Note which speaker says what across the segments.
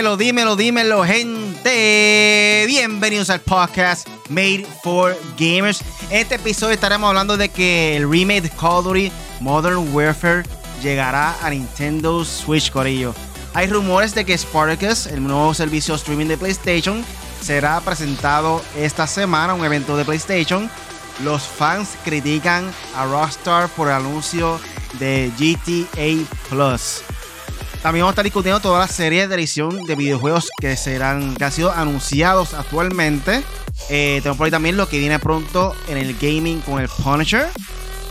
Speaker 1: Dímelo, dímelo, dímelo, gente. Bienvenidos al podcast Made for Gamers. En este episodio estaremos hablando de que el remake Call of Duty Modern Warfare llegará a Nintendo Switch, Corillo. Hay rumores de que Spartacus, el nuevo servicio streaming de PlayStation, será presentado esta semana, un evento de PlayStation. Los fans critican a Rockstar por el anuncio de GTA Plus. También vamos a estar discutiendo todas las series de edición de videojuegos que serán, que han sido anunciados actualmente. Eh, tenemos por ahí también lo que viene pronto en el gaming con el Punisher.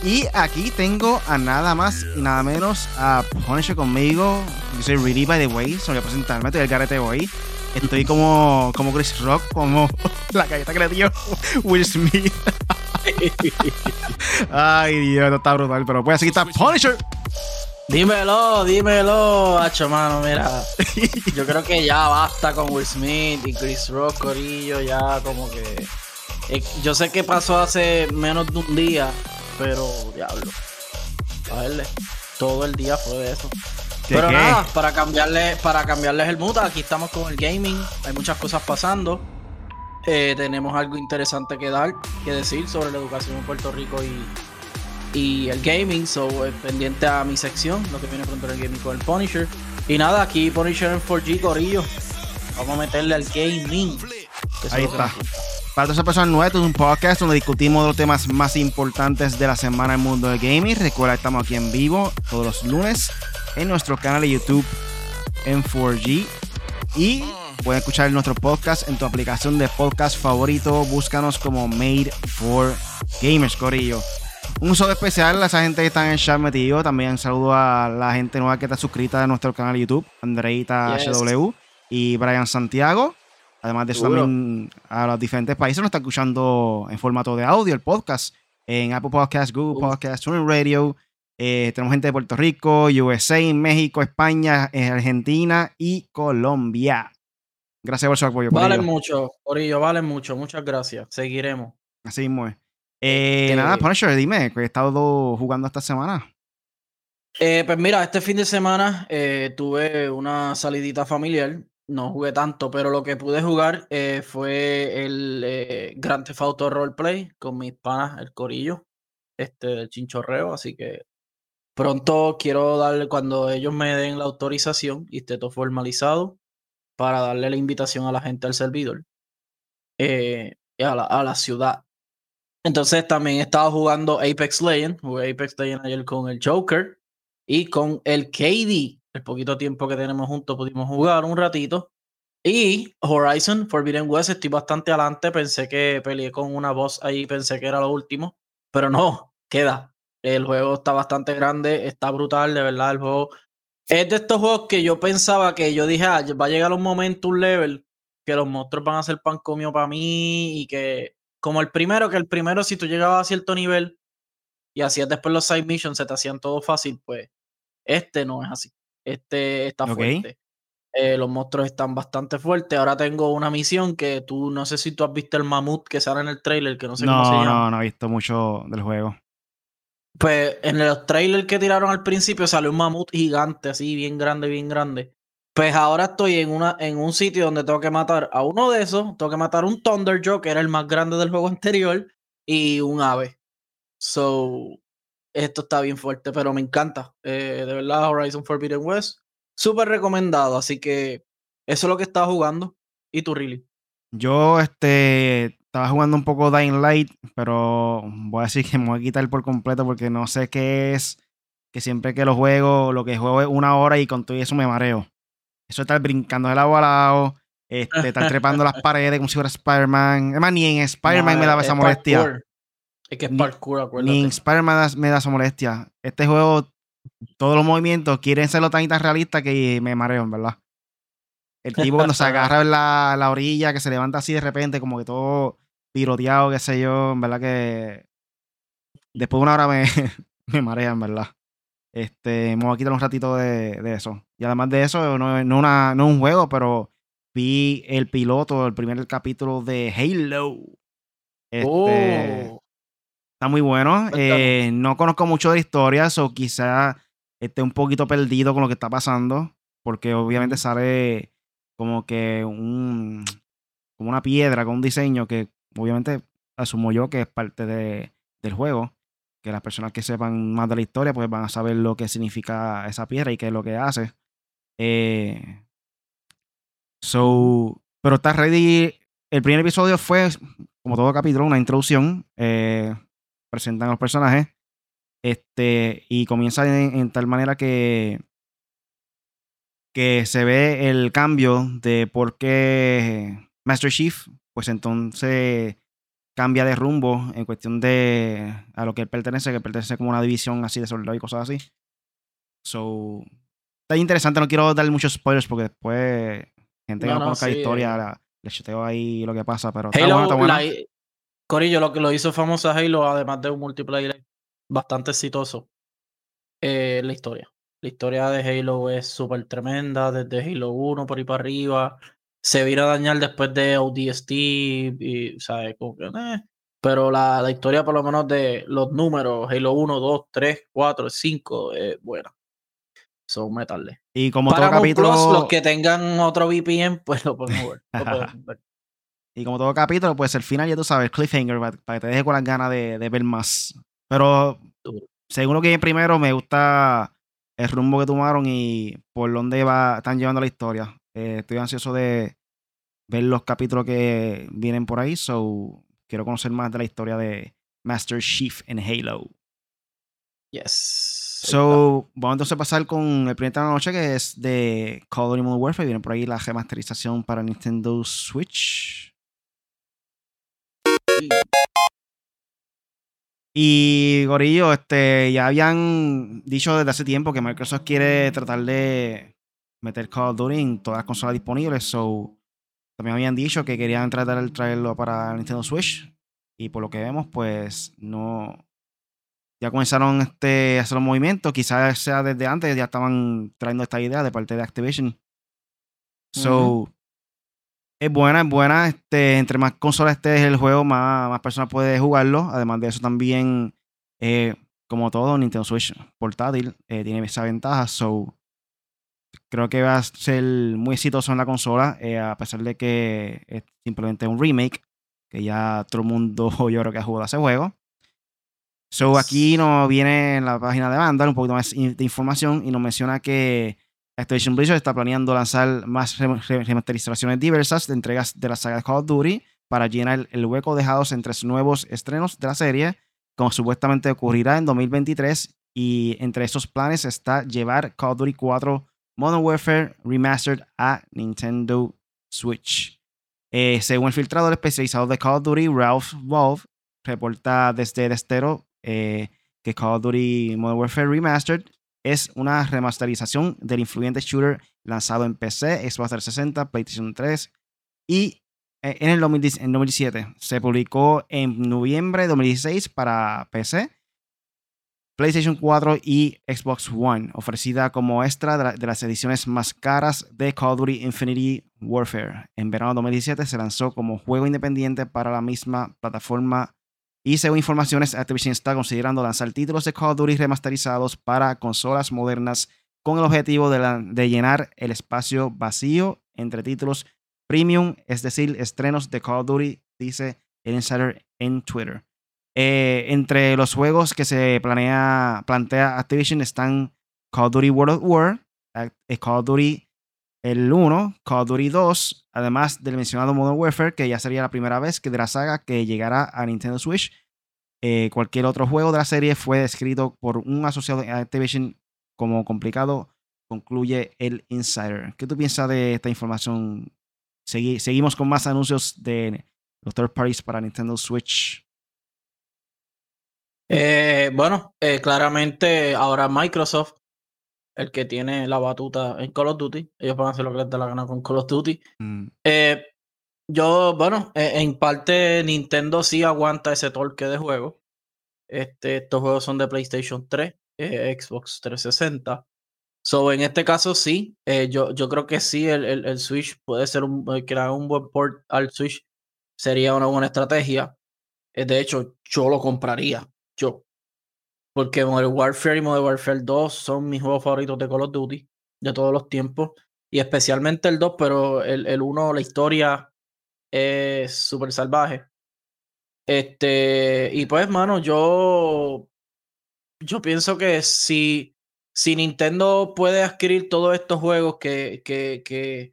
Speaker 1: Y aquí tengo a nada más y nada menos a Punisher conmigo. Yo soy Really by the way, soy a presentarme, estoy el garete hoy. Estoy como, como Chris Rock, como la galleta que le dio Will Smith. Ay, Dios, no está brutal, pero pues aquí está Punisher.
Speaker 2: Dímelo, dímelo, hacho, mano, mira. Yo creo que ya basta con Will Smith y Chris Rock, Corillo, ya como que. eh, yo sé que pasó hace menos de un día, pero diablo. A verle. Todo el día fue de eso.
Speaker 1: ¿Qué,
Speaker 2: Pero
Speaker 1: qué?
Speaker 2: nada, para cambiarle, para cambiarles el mood, aquí estamos con el gaming. Hay muchas cosas pasando. Eh, tenemos algo interesante que dar, que decir sobre la educación en Puerto Rico y, y el gaming. So, eh, pendiente a mi sección, lo que viene pronto el gaming con el Punisher. Y nada, aquí Punisher en 4G, Corillo. Vamos a meterle al gaming.
Speaker 1: Ahí
Speaker 2: es
Speaker 1: está. Para todas esas personas nuevas, es un podcast donde discutimos los temas más importantes de la semana en el mundo del gaming. Recuerda, estamos aquí en vivo todos los lunes en nuestro canal de YouTube en 4G. Y puedes escuchar nuestro podcast en tu aplicación de podcast favorito. Búscanos como Made for Gamers, Corillo. Un saludo especial a esa gente que está en el chat metido. También saludo a la gente nueva que está suscrita a nuestro canal de YouTube. Andreita
Speaker 2: Yes.
Speaker 1: HW y Brian Santiago. Además de eso,
Speaker 2: Seguro.
Speaker 1: también a los diferentes países nos está escuchando en formato de audio el podcast. En Apple Podcasts, Google. Podcasts, TuneIn Radio. Eh, tenemos gente de Puerto Rico, USA, México, España, Argentina y Colombia. Gracias por su apoyo.
Speaker 2: Valen mucho, Corillo, valen mucho. Muchas gracias. Seguiremos.
Speaker 1: Así mismo es. Eh, Nada, Punisher, dime, que he estado jugando esta semana.
Speaker 2: Eh, pues mira, este fin de semana eh, tuve una salidita familiar. No jugué tanto, pero lo que pude jugar eh, fue el Grand Theft Auto Roleplay con mis panas, el corillo, este del chinchorreo. Así que pronto quiero darle, cuando ellos me den la autorización y esté todo formalizado, para darle la invitación a la gente al servidor y a la, a la ciudad. Entonces también he estado jugando Apex Legends. Jugué Apex Legends ayer con el Joker y con el KD. El poquito tiempo que tenemos juntos pudimos jugar un ratito. Y Horizon Forbidden West estoy bastante adelante. Pensé que peleé con una voz ahí, pensé que era lo último. Pero no, queda. El juego está bastante grande, está brutal, de verdad. El juego es de estos juegos que yo pensaba que yo dije, ah, va a llegar un momento, un level, que los monstruos van a ser pan comido para mí y que, como el primero, que el primero, si tú llegabas a cierto nivel y hacías después los side missions, se te hacían todo fácil, pues este no es así. Este está
Speaker 1: Ok.
Speaker 2: fuerte. Eh, los monstruos están bastante fuertes. Ahora tengo una misión que tú, no sé si tú has visto el mamut que sale en el trailer, que no sé cómo se llama.
Speaker 1: no, no he visto mucho del juego.
Speaker 2: Pues en los trailers que tiraron al principio salió un mamut gigante, así, bien grande, bien grande. Pues ahora estoy en, una, en un sitio donde tengo que matar a uno de esos, tengo que matar un Thunderjaw, que era el más grande del juego anterior, y un ave. So, esto está bien fuerte, pero me encanta. Eh, de verdad, Horizon Forbidden West, súper recomendado, así que eso es lo que estaba jugando. ¿Y tú, Really?
Speaker 1: Yo este, estaba jugando un poco Dying Light, pero voy a decir que me voy a quitar por completo porque no sé qué es. Que siempre que lo juego, lo que juego es una hora y con todo eso me mareo. Eso de estar brincando de lado a lado, este, estar trepando las paredes como si fuera Spider-Man. Además, ni en Spider-Man
Speaker 2: No,
Speaker 1: me daba
Speaker 2: es
Speaker 1: esa molestia.
Speaker 2: Es que es parkour, acuérdate.
Speaker 1: Ni en Spider-Man me da esa molestia. Este juego, todos los movimientos quieren serlo tan y tan realista que me mareo, en verdad. El tipo cuando se agarra en la, la orilla, que se levanta así de repente, como que todo piroteado, qué sé yo, en verdad que después de una hora me, me marea, en verdad. Este, me voy a quitar un ratito de, de eso. Y además de eso, no, no, una, no un juego, pero vi el piloto, el primer capítulo de Halo. Este,
Speaker 2: Oh.
Speaker 1: Está muy bueno. Eh, no conozco mucho de la historia, o quizá esté un poquito perdido con lo que está pasando, porque obviamente sale como que un, como una piedra con un diseño que obviamente asumo yo que es parte de, del juego. Que las personas que sepan más de la historia pues van a saber lo que significa esa piedra y qué es lo que hace. Eh, so, pero está ready. El primer episodio fue, como todo capítulo, una introducción. Eh, presentan a los personajes. Este, y comienza en, tal manera que, que se ve el cambio de por qué Master Chief, pues entonces cambia de rumbo en cuestión de a lo que él pertenece, que pertenece como una división así de soldados y cosas así. So, está interesante, no quiero darle muchos spoilers porque después gente que no, conozca la historia, eh. le chuteo ahí lo que pasa, pero
Speaker 2: está bueno, Corillo, lo que lo hizo famosa Halo, además de un multiplayer bastante exitoso, eh, la historia. La historia de Halo es súper tremenda, desde Halo 1 por ahí para arriba. Se vino a dañar después de ODST, y, ¿sabes? Eh, pero la, la, historia, por lo menos de los números, Halo 1, 2, 3, 4, 5, es buena. Son metales.
Speaker 1: Y como todo capítulo.
Speaker 2: los que tengan otro VPN, pues lo podemos ver.
Speaker 1: Y como todo capítulo, pues el final ya tú sabes, cliffhanger, para, que te deje con las ganas de, ver más. Pero según lo que primero, me gusta el rumbo que tomaron y por dónde va, están llevando la historia. Eh, estoy ansioso de ver los capítulos que vienen por ahí, so quiero conocer más de la historia de Master Chief en Halo.
Speaker 2: Yes.
Speaker 1: So, vamos entonces a pasar con el primer tema de la noche que es de Call of Duty Modern Warfare. Viene por ahí la remasterización para Nintendo Switch. Y Gorillo, este, ya habían dicho desde hace tiempo que Microsoft quiere tratar de meter Call of Duty en todas las consolas disponibles. So, también habían dicho que querían tratar de traerlo para Nintendo Switch. Y por lo que vemos, pues no. Ya comenzaron este, a hacer los movimientos. Quizás sea desde antes, ya estaban trayendo esta idea de parte de Activision. So, es buena, es buena. Este, entre más consolas esté el juego, más, más personas pueden jugarlo. Además de eso, también, eh, como todo, Nintendo Switch portátil eh, tiene esa ventaja. So, creo que va a ser muy exitoso en la consola, eh, a pesar de que es simplemente un remake, que ya todo el mundo yo creo que ha jugado ese juego. So, aquí nos viene en la página de Vandal un poquito más de información y nos menciona que Activision Blizzard está planeando lanzar más remasterizaciones diversas de entregas de la saga de Call of Duty para llenar el hueco dejado entre nuevos estrenos de la serie, como supuestamente ocurrirá en 2023. Y entre esos planes está llevar Call of Duty 4 Modern Warfare Remastered a Nintendo Switch. Eh, según el filtrador especializado de Call of Duty, Ralph Wolf, reporta desde el eh, que Call of Duty Modern Warfare Remastered es una remasterización del influyente shooter lanzado en PC, Xbox 360, PlayStation 3 y eh, en el 2017. Se publicó en noviembre de 2016 para PC, PlayStation 4 y Xbox One, ofrecida como extra de, las ediciones más caras de Call of Duty Infinity Warfare. En verano de 2017 se lanzó como juego independiente para la misma plataforma y según informaciones, Activision está considerando lanzar títulos de Call of Duty remasterizados para consolas modernas con el objetivo de, llenar el espacio vacío entre títulos premium, es decir, estrenos de Call of Duty, dice el insider en Twitter. Eh, entre los juegos que se planea, plantea Activision están Call of Duty World of War, eh, Call of Duty el 1, Call of Duty 2, además del mencionado Modern Warfare, que ya sería la primera vez que de la saga que llegará a Nintendo Switch. Eh, cualquier otro juego de la serie fue descrito por un asociado de Activision como complicado, concluye el Insider. ¿Qué tú piensas de esta información? seguimos con más anuncios de los third parties para Nintendo Switch.
Speaker 2: Eh, bueno, eh, claramente ahora Microsoft el que tiene la batuta en Call of Duty. Ellos van a hacer lo que les dé la gana con Call of Duty. Mm. Eh, yo, bueno, eh, en parte Nintendo sí aguanta ese torque de juego. Este, estos juegos son de PlayStation 3, eh, Xbox 360. So, en este caso sí, yo, yo creo que sí, el, el, Switch puede ser un, crear un buen port al Switch. Sería una buena estrategia. de hecho, yo lo compraría. Yo, porque Modern Warfare y Modern Warfare 2 son mis juegos favoritos de Call of Duty de todos los tiempos. y especialmente el 2, pero el 1, la historia es súper salvaje. Este, y pues, mano, yo, yo pienso que si, si Nintendo puede adquirir todos estos juegos que, que, que,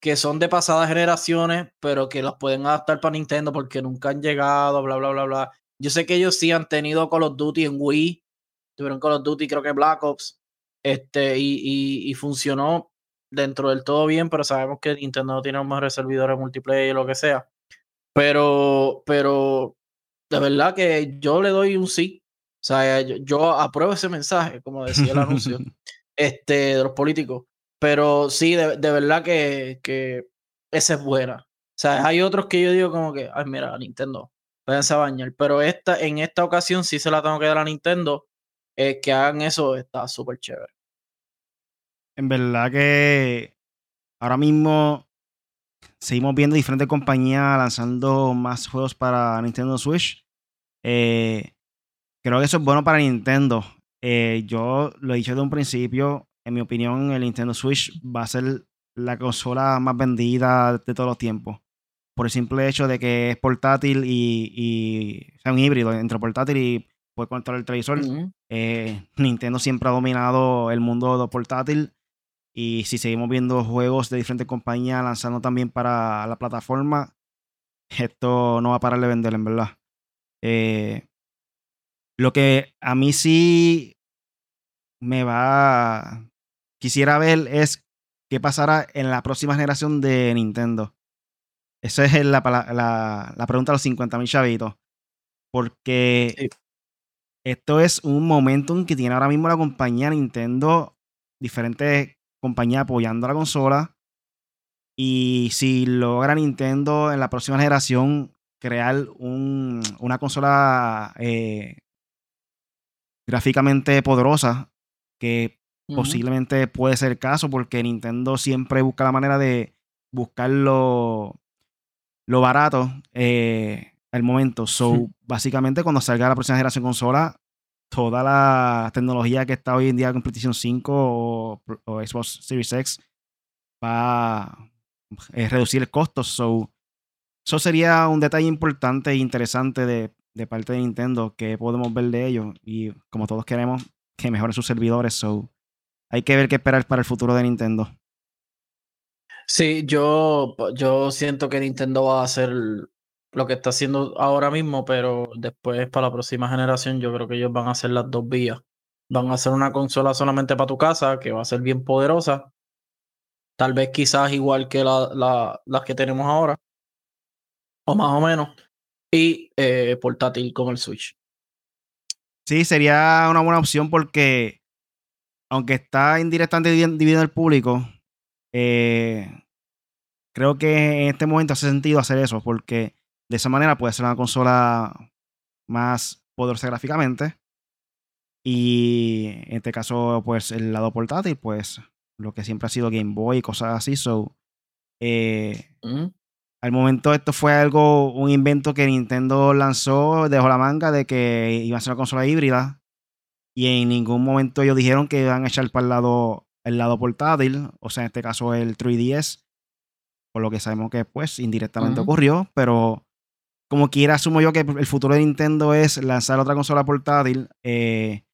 Speaker 2: que son de pasadas generaciones, pero que los pueden adaptar para Nintendo porque nunca han llegado, bla, bla, bla, bla. Yo sé que ellos sí han tenido Call of Duty en Wii, tuvieron Call of Duty, creo que Black Ops, este, y, y, funcionó dentro del todo bien, pero sabemos que Nintendo no tiene los mejores servidores multiplayer o lo que sea. Pero, pero, de verdad que yo le doy un sí. O sea, yo, apruebo ese mensaje, como decía el anuncio, este, de los políticos. Pero sí, de, verdad que, que esa es buena. O sea, hay otros que yo digo como que, ay, mira, Nintendo, váyanse a bañar. Pero esta, en esta ocasión sí se la tengo que dar a Nintendo. Eh, que hagan eso está súper chévere.
Speaker 1: En verdad que ahora mismo seguimos viendo diferentes compañías lanzando más juegos para Nintendo Switch. Eh, creo que eso es bueno para Nintendo. Eh, yo lo he dicho desde un principio, en mi opinión, el Nintendo Switch va a ser la consola más vendida de todos los tiempos. Por el simple hecho de que es portátil y, y o sea, un híbrido entre portátil y puede controlar el televisor. Eh, Nintendo siempre ha dominado el mundo portátil y si seguimos viendo juegos de diferentes compañías lanzando también para la plataforma, esto no va a parar de vender, en verdad. Eh, lo que a mí sí me va. Quisiera ver es qué pasará en la próxima generación de Nintendo. Esa es la, la, pregunta de los 50 chavitos. Porque esto es un momentum que tiene ahora mismo la compañía Nintendo. Diferentes compañía apoyando a la consola. Y si logra Nintendo en la próxima generación crear un, una consola eh, gráficamente poderosa, que posiblemente puede ser el caso, porque Nintendo siempre busca la manera de buscar lo, lo barato eh, al momento. So, básicamente, cuando salga la próxima generación consola, toda la tecnología que está hoy en día con PlayStation 5 o, Xbox Series X va a eh, reducir el costo. So, eso sería un detalle importante e interesante de, parte de Nintendo que podemos ver de ellos. Y como todos queremos que mejoren sus servidores. So, hay que ver qué esperar para el futuro de Nintendo.
Speaker 2: Sí, yo, yo siento que Nintendo va a hacer lo que está haciendo ahora mismo, pero después para la próxima generación yo creo que ellos van a hacer las dos vías. Van a hacer una consola solamente para tu casa, que va a ser bien poderosa. Tal vez quizás igual que la, las que tenemos ahora. O más o menos. Y eh, portátil como el Switch.
Speaker 1: Sí, sería una buena opción porque aunque está indirectamente dividiendo el público, eh, creo que en este momento hace sentido hacer eso porque de esa manera puede ser una consola más poderosa gráficamente. Y en este caso, pues el lado portátil, pues lo que siempre ha sido Game Boy y cosas así. So, eh, Al momento esto fue algo, un invento que Nintendo lanzó, dejó la manga de que iba a ser una consola híbrida. Y en ningún momento ellos dijeron que iban a echar para el lado, el lado portátil, o sea, en este caso el 3DS, por lo que sabemos que pues indirectamente ocurrió, pero como quiera, asumo yo que el futuro de Nintendo es lanzar otra consola portátil. Eh,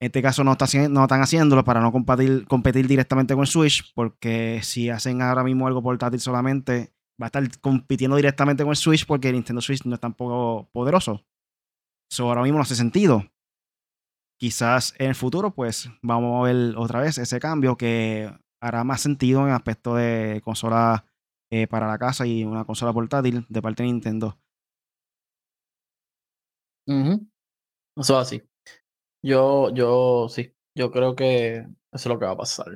Speaker 1: en este caso no, está, no están haciéndolo para no competir, competir directamente con Switch, porque si hacen ahora mismo algo portátil solamente, va a estar compitiendo directamente con el Switch porque el Nintendo Switch no es tampoco poderoso. Eso ahora mismo no hace sentido. Quizás en el futuro, pues vamos a ver otra vez ese cambio que hará más sentido en aspecto de consola eh, para la casa y una consola portátil de parte de Nintendo.
Speaker 2: Eso así. Yo, yo sí, yo creo que eso es lo que va a pasar.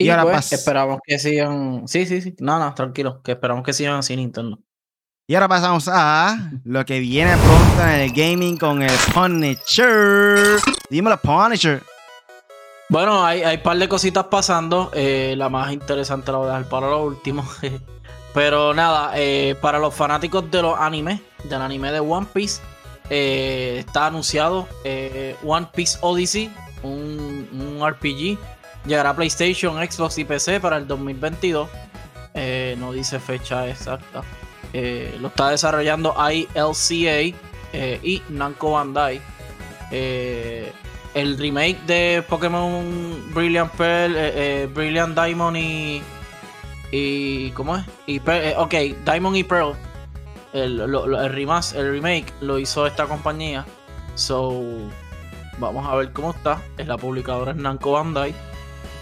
Speaker 2: Y, ahora pues, esperamos que sigan. Sí, sí, sí. No, no, tranquilo. Que esperamos que sigan así Nintendo.
Speaker 1: Y ahora pasamos a lo que viene pronto en el gaming con el Punisher. Dímelo, Punisher.
Speaker 2: Bueno, hay, hay un par de cositas pasando. Eh, la más interesante la voy a dejar para lo último. Pero nada, eh, para los fanáticos de los animes, del anime de One Piece, eh, está anunciado One Piece Odyssey, un, RPG Llegará a PlayStation, Xbox y PC para el 2022. Eh, no dice fecha exacta. Eh, lo está desarrollando ILCA eh, y Namco Bandai. el remake de Pokémon Brilliant Pearl, Brilliant Diamond y. y ¿Cómo es? Y, ok, Diamond y Pearl. El, el remake lo hizo esta compañía. So, vamos a ver cómo está. Es la publicadora es Namco Bandai.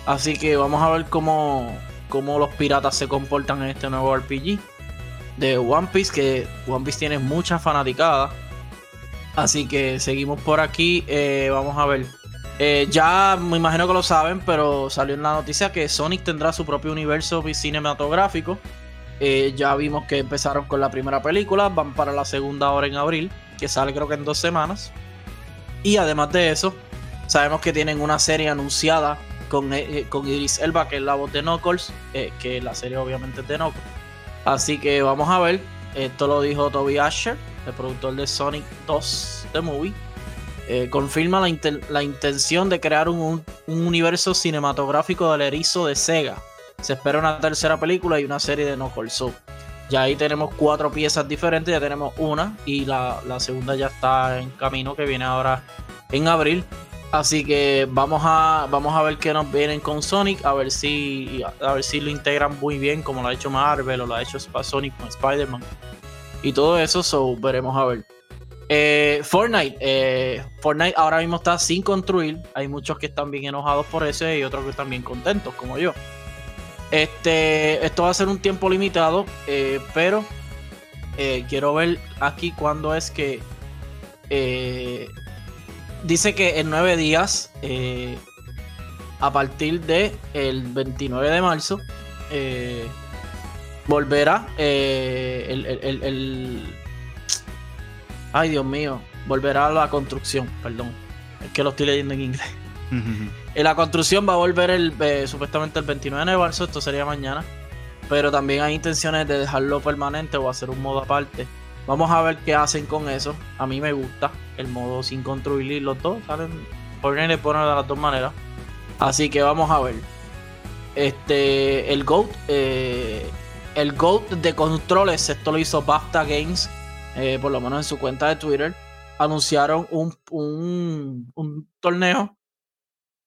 Speaker 2: Así que vamos a ver cómo, cómo los piratas se comportan en este nuevo RPG de One Piece, que One Piece tiene mucha fanaticada. Así que seguimos por aquí. Eh, vamos a ver. Eh, ya me imagino que lo saben, pero salió en la noticia que Sonic tendrá su propio universo cinematográfico. Eh, ya vimos que empezaron con la primera película, van para la segunda hora en abril, que sale creo que en dos semanas. Y además de eso, sabemos que tienen una serie anunciada con, con Idris Elba, que es la voz de Knuckles, que la serie obviamente es de Knuckles. Así que vamos a ver. Esto lo dijo Toby Asher, el productor de Sonic 2 The Movie. Eh, confirma la, intención de crear un, universo cinematográfico del erizo de Sega. Se espera una tercera película y una serie de No So. Ya ahí tenemos cuatro piezas diferentes, ya tenemos una y la, la segunda ya está en camino que viene ahora en abril. Así que vamos a, vamos a ver qué nos vienen con Sonic, a ver si a ver si lo integran muy bien como lo ha hecho Marvel o lo ha hecho Sonic con Spider-Man. Y todo eso, so, veremos a ver. Eh, Fortnite, eh, Fortnite ahora mismo está sin construir. Hay muchos que están bien enojados por eso y otros que están bien contentos, como yo. Este, esto va a ser un tiempo limitado, eh, pero quiero ver aquí cuándo es que dice que en nueve días, eh, a partir del el 29 de marzo, eh, volverá eh, el, Ay, Dios mío, volverá a la construcción, perdón. Es que lo estoy leyendo en inglés. la construcción va a volver el, supuestamente el 29 de marzo, esto sería mañana. Pero también hay intenciones de dejarlo permanente o hacer un modo aparte. Vamos a ver qué hacen con eso. A mí me gusta el modo sin construir y los dos salen le ponen de las dos maneras. Así que vamos a ver. Este, el GOAT, eh, el GOAT de controles, esto lo hizo BAFTA Games, eh, por lo menos en su cuenta de Twitter. Anunciaron un, un, un torneo.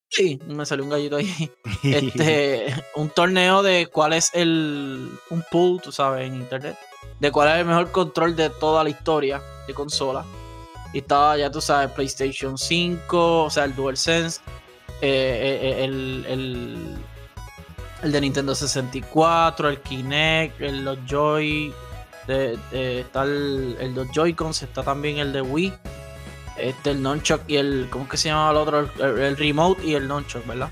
Speaker 2: Sí, me salió un gallito ahí. Este, un torneo de cuál es el. Un pool, tú sabes, en internet de cuál es el mejor control de toda la historia de consola. Y estaba, ya tú sabes, PlayStation 5, o sea, el DualSense, eh, eh, eh el, el, el, de Nintendo 64, el Kinect, el, los Joy, está el, el Joy-Cons, está también el de Wii, este, el Nunchuck y el, ¿cómo es que se llama el otro? El, Remote y el Nunchuck, ¿verdad?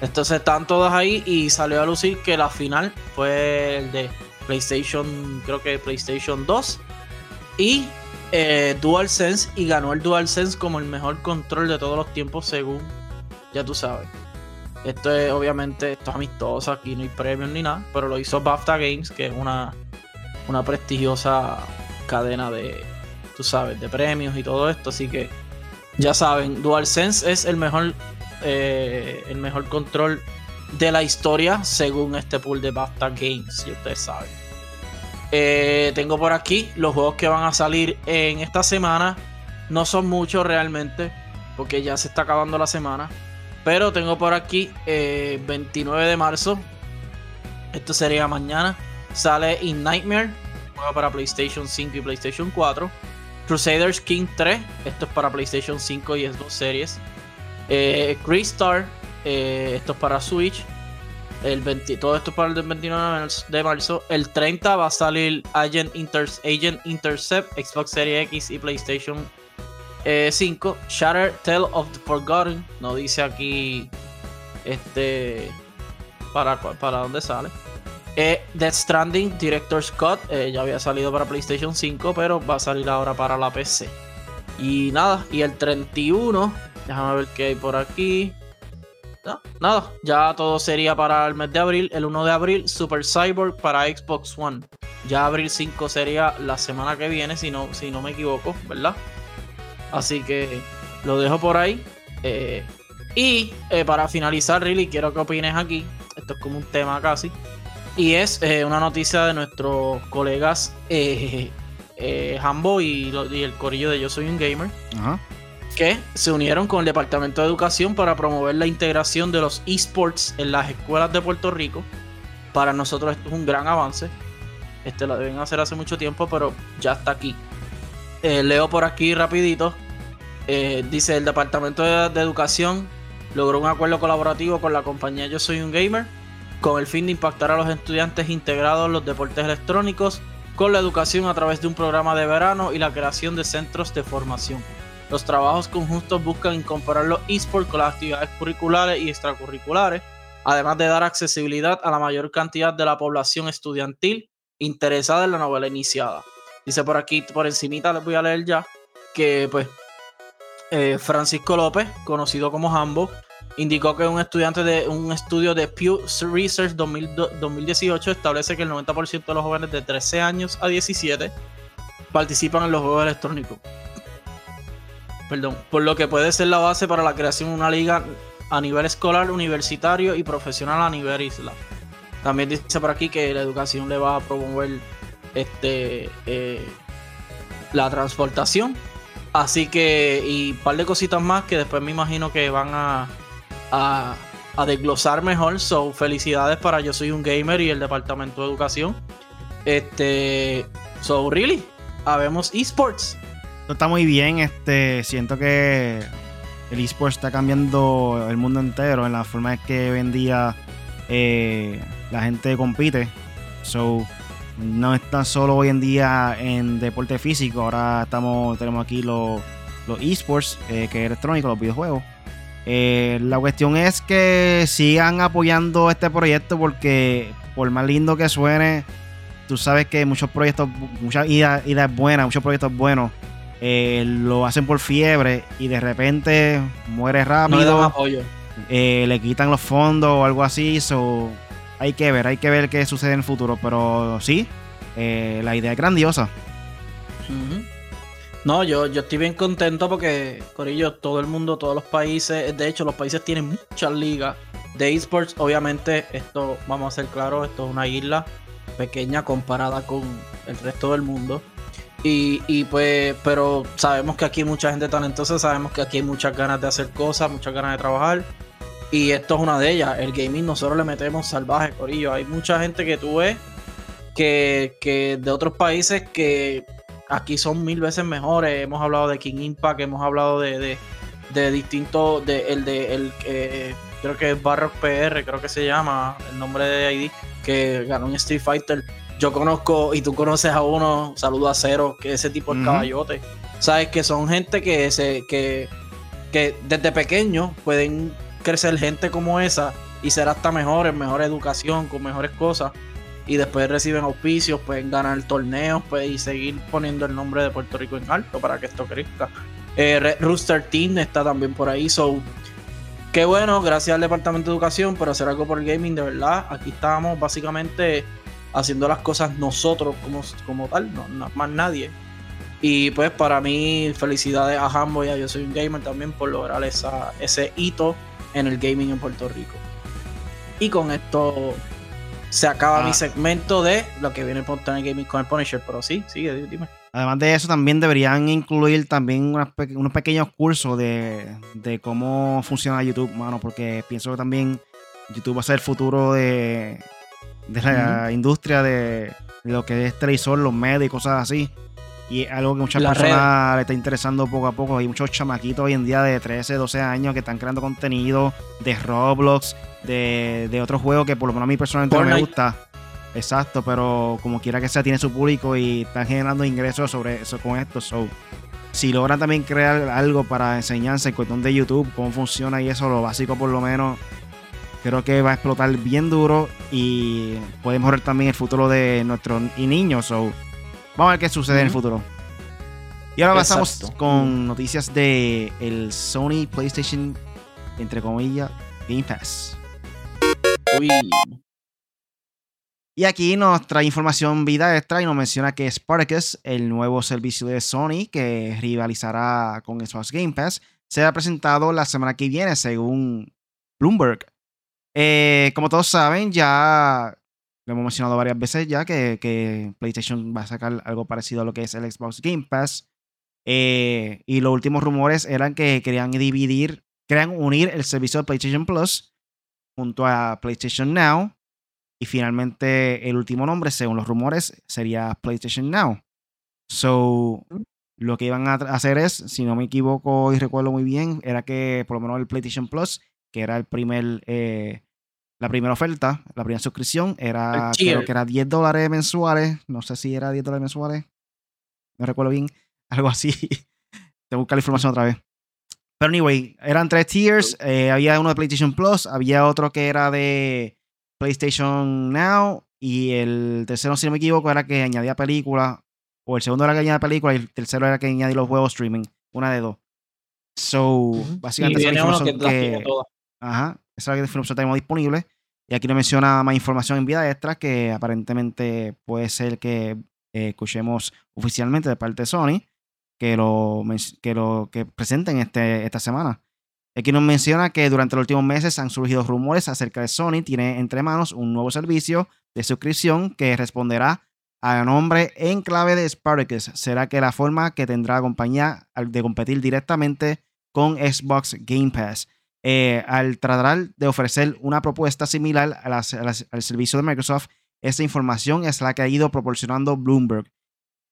Speaker 2: Entonces están todos ahí y salió a lucir que la final fue el de PlayStation, creo que PlayStation 2 y eh, DualSense y ganó el DualSense como el mejor control de todos los tiempos según, ya tú sabes. Esto es obviamente, esto es amistoso, aquí no hay premios ni nada, pero lo hizo BAFTA Games, que es una, una prestigiosa cadena de, tú sabes, de premios y todo esto, así que ya saben, DualSense es el mejor, eh, el mejor control de la historia según este pool de BAFTA Games, si ustedes saben. Eh, tengo por aquí los juegos que van a salir en esta semana. No son muchos realmente, porque ya se está acabando la semana. Pero tengo por aquí 29 eh, de marzo. Esto sería mañana. Sale In Nightmare, juego para PlayStation 5 y PlayStation 4. Crusaders King 3, esto es para PlayStation 5 y Xbox Series. Eh, Star eh, esto es para Switch. El 20, todo esto es para el 29 de marzo. El 30 va a salir Agent, Intercept, Xbox Series X y PlayStation 5. Eh, Shatter Tale of the Forgotten. No dice aquí este para, para dónde sale. Eh, Death Stranding Director's Cut. Eh, ya había salido para PlayStation 5, pero va a salir ahora para la PC. Y nada, y el 31. Déjame ver qué hay por aquí nada, ya todo sería para el mes de abril. El 1 de abril, Super Cyborg para Xbox One. Ya abril 5 sería la semana que viene, si no, si no me equivoco, ¿verdad? Así que lo dejo por ahí. Eh, Y eh, para finalizar, really, quiero que opines aquí. Esto es como un tema casi. Y es eh, una noticia de nuestros colegas Hambo y, y, el corillo de Yo Soy un Gamer. Ajá que se unieron con el Departamento de Educación para promover la integración de los esports en las escuelas de Puerto Rico. Para nosotros esto es un gran avance. Este lo deben hacer hace mucho tiempo, pero ya está aquí. Eh, leo por aquí rapidito. Eh, dice el Departamento de, Educación logró un acuerdo colaborativo con la compañía Yo Soy un Gamer con el fin de impactar a los estudiantes integrados en los deportes electrónicos con la educación a través de un programa de verano y la creación de centros de formación. Los trabajos conjuntos buscan incorporar los esports con las actividades curriculares y extracurriculares, además de dar accesibilidad a la mayor cantidad de la población estudiantil interesada en la novela iniciada. Dice por aquí, por encimita les voy a leer ya, que pues eh, Francisco López, conocido como Hambo, indicó que un estudiante de un estudio de Pew Research 2018 establece que el 90% de los jóvenes de 13 años a 17 participan en los juegos electrónicos perdón, por lo que puede ser la base para la creación de una liga a nivel escolar, universitario y profesional a nivel isla. También dice por aquí que la educación le va a promover este eh, la transportación. Así que, y un par de cositas más que después me imagino que van a, a, a desglosar mejor. So, felicidades para Yo Soy un Gamer y el Departamento de Educación. Este, so, really, habemos esports
Speaker 1: está muy bien. Este, siento que el eSports está cambiando el mundo entero en la forma en que hoy en día eh, la gente compite. So, no está solo hoy en día en deporte físico. Ahora estamos, tenemos aquí los, los esports, eh, que es electrónico, los videojuegos. Eh, la cuestión es que sigan apoyando este proyecto porque por más lindo que suene, tú sabes que muchos proyectos, muchas ideas, ideas buenas, muchos proyectos buenos eh, lo hacen por fiebre y de repente muere rápido. Eh, le, quitan los fondos o algo así. So, hay que ver, hay que ver qué sucede en el futuro. Pero sí, eh, la idea es grandiosa.
Speaker 2: No, yo, yo estoy bien contento porque, Corillo, todo el mundo, todos los países, de hecho, los países tienen muchas ligas de esports. Obviamente, esto, vamos a ser claros, esto es una isla pequeña comparada con el resto del mundo. Y, pues, pero sabemos que aquí hay mucha gente talentosa, sabemos que aquí hay muchas ganas de hacer cosas, muchas ganas de trabajar. Y esto es una de ellas. El gaming nosotros le metemos salvaje, Corillo. Hay mucha gente que tú ves que, que de otros países que aquí son mil veces mejores. Hemos hablado de King Impact, hemos hablado de, de, distintos, de, el de el eh, creo que es Barrock PR, creo que se llama el nombre de ID, que ganó un Street Fighter yo conozco y tú conoces a uno, saludo a Cero, que ese tipo de caballote. Sabes que son gente que se que, que desde pequeño pueden crecer gente como esa y ser hasta mejores, mejor educación, con mejores cosas. Y después reciben auspicios, pueden ganar torneos pues, y seguir poniendo el nombre de Puerto Rico en alto para que esto crezca. Eh, Rooster Team está también por ahí. So, qué bueno, gracias al Departamento de Educación por hacer algo por el gaming, de verdad. Aquí estamos básicamente haciendo las cosas nosotros como, como tal, no, más nadie. Y pues para mí, felicidades a Hambo y a Yo Soy un Gamer también por lograr esa, ese hito en el gaming en Puerto Rico. Y con esto se acaba mi ah. segmento de lo que viene por tener gaming con el Punisher. Pero sí, sigue, dime.
Speaker 1: Además de eso, también deberían incluir también unos pequeños cursos de, de, cómo funciona YouTube, mano, porque pienso que también YouTube va a ser el futuro de, de la industria de, lo que es televisor, los medios y cosas así. Y es algo que muchas personas le está interesando poco a poco. Hay muchos chamaquitos hoy en día de 13, 12 años que están creando contenido de Roblox, de, de otros juegos que por lo menos a mí personalmente no me gusta. Exacto, pero como quiera que sea, tiene su público y están generando ingresos sobre eso con esto. So, si logran también crear algo para enseñanza en cuestión de YouTube, cómo funciona y eso, lo básico por lo menos, creo que va a explotar bien duro y puede mejorar también el futuro de nuestros niños. So, vamos a ver qué sucede en el futuro. Y ahora pasamos con noticias de el Sony PlayStation, entre comillas, Game Pass. Y aquí nos trae información vida extra y nos menciona que Spartacus, el nuevo servicio de Sony que rivalizará con Xbox Game Pass, será presentado la semana que viene, según Bloomberg. Eh, como todos saben, ya lo hemos mencionado varias veces ya que, PlayStation va a sacar algo parecido a lo que es el Xbox Game Pass. Eh, y los últimos rumores eran que querían dividir, querían unir el servicio de PlayStation Plus junto a PlayStation Now. Y finalmente el último nombre, según los rumores, sería PlayStation Now. So, lo que iban a hacer es, si no me equivoco y recuerdo muy bien, era que por lo menos el PlayStation Plus, que era el primer, eh, la primera oferta, la primera suscripción, era, creo que era 10 dólares mensuales. No sé si era 10 dólares mensuales. No recuerdo bien. Algo así. Te buscar la información otra vez. Pero anyway, eran tres tiers. Eh, había uno de PlayStation Plus, había otro que era de PlayStation Now. Y el tercero, si no me equivoco, era que añadía películas o el segundo era que añade películas y el tercero era que añade los juegos streaming. Una de dos. So, básicamente esa es la información que, Ajá, esa es la información que tenemos disponible. Y aquí nos menciona más información en vida extra que aparentemente puede ser que eh, escuchemos oficialmente de parte de Sony que lo que, lo, que presenten este, esta semana. Aquí nos menciona que durante los últimos meses han surgido rumores acerca de Sony tiene entre manos un nuevo servicio de suscripción que responderá a nombre en clave de Spartacus. Será que la forma que tendrá la compañía de competir directamente con Xbox Game Pass. Eh, al tratar de ofrecer una propuesta similar al servicio de Microsoft, esta información es la que ha ido proporcionando Bloomberg,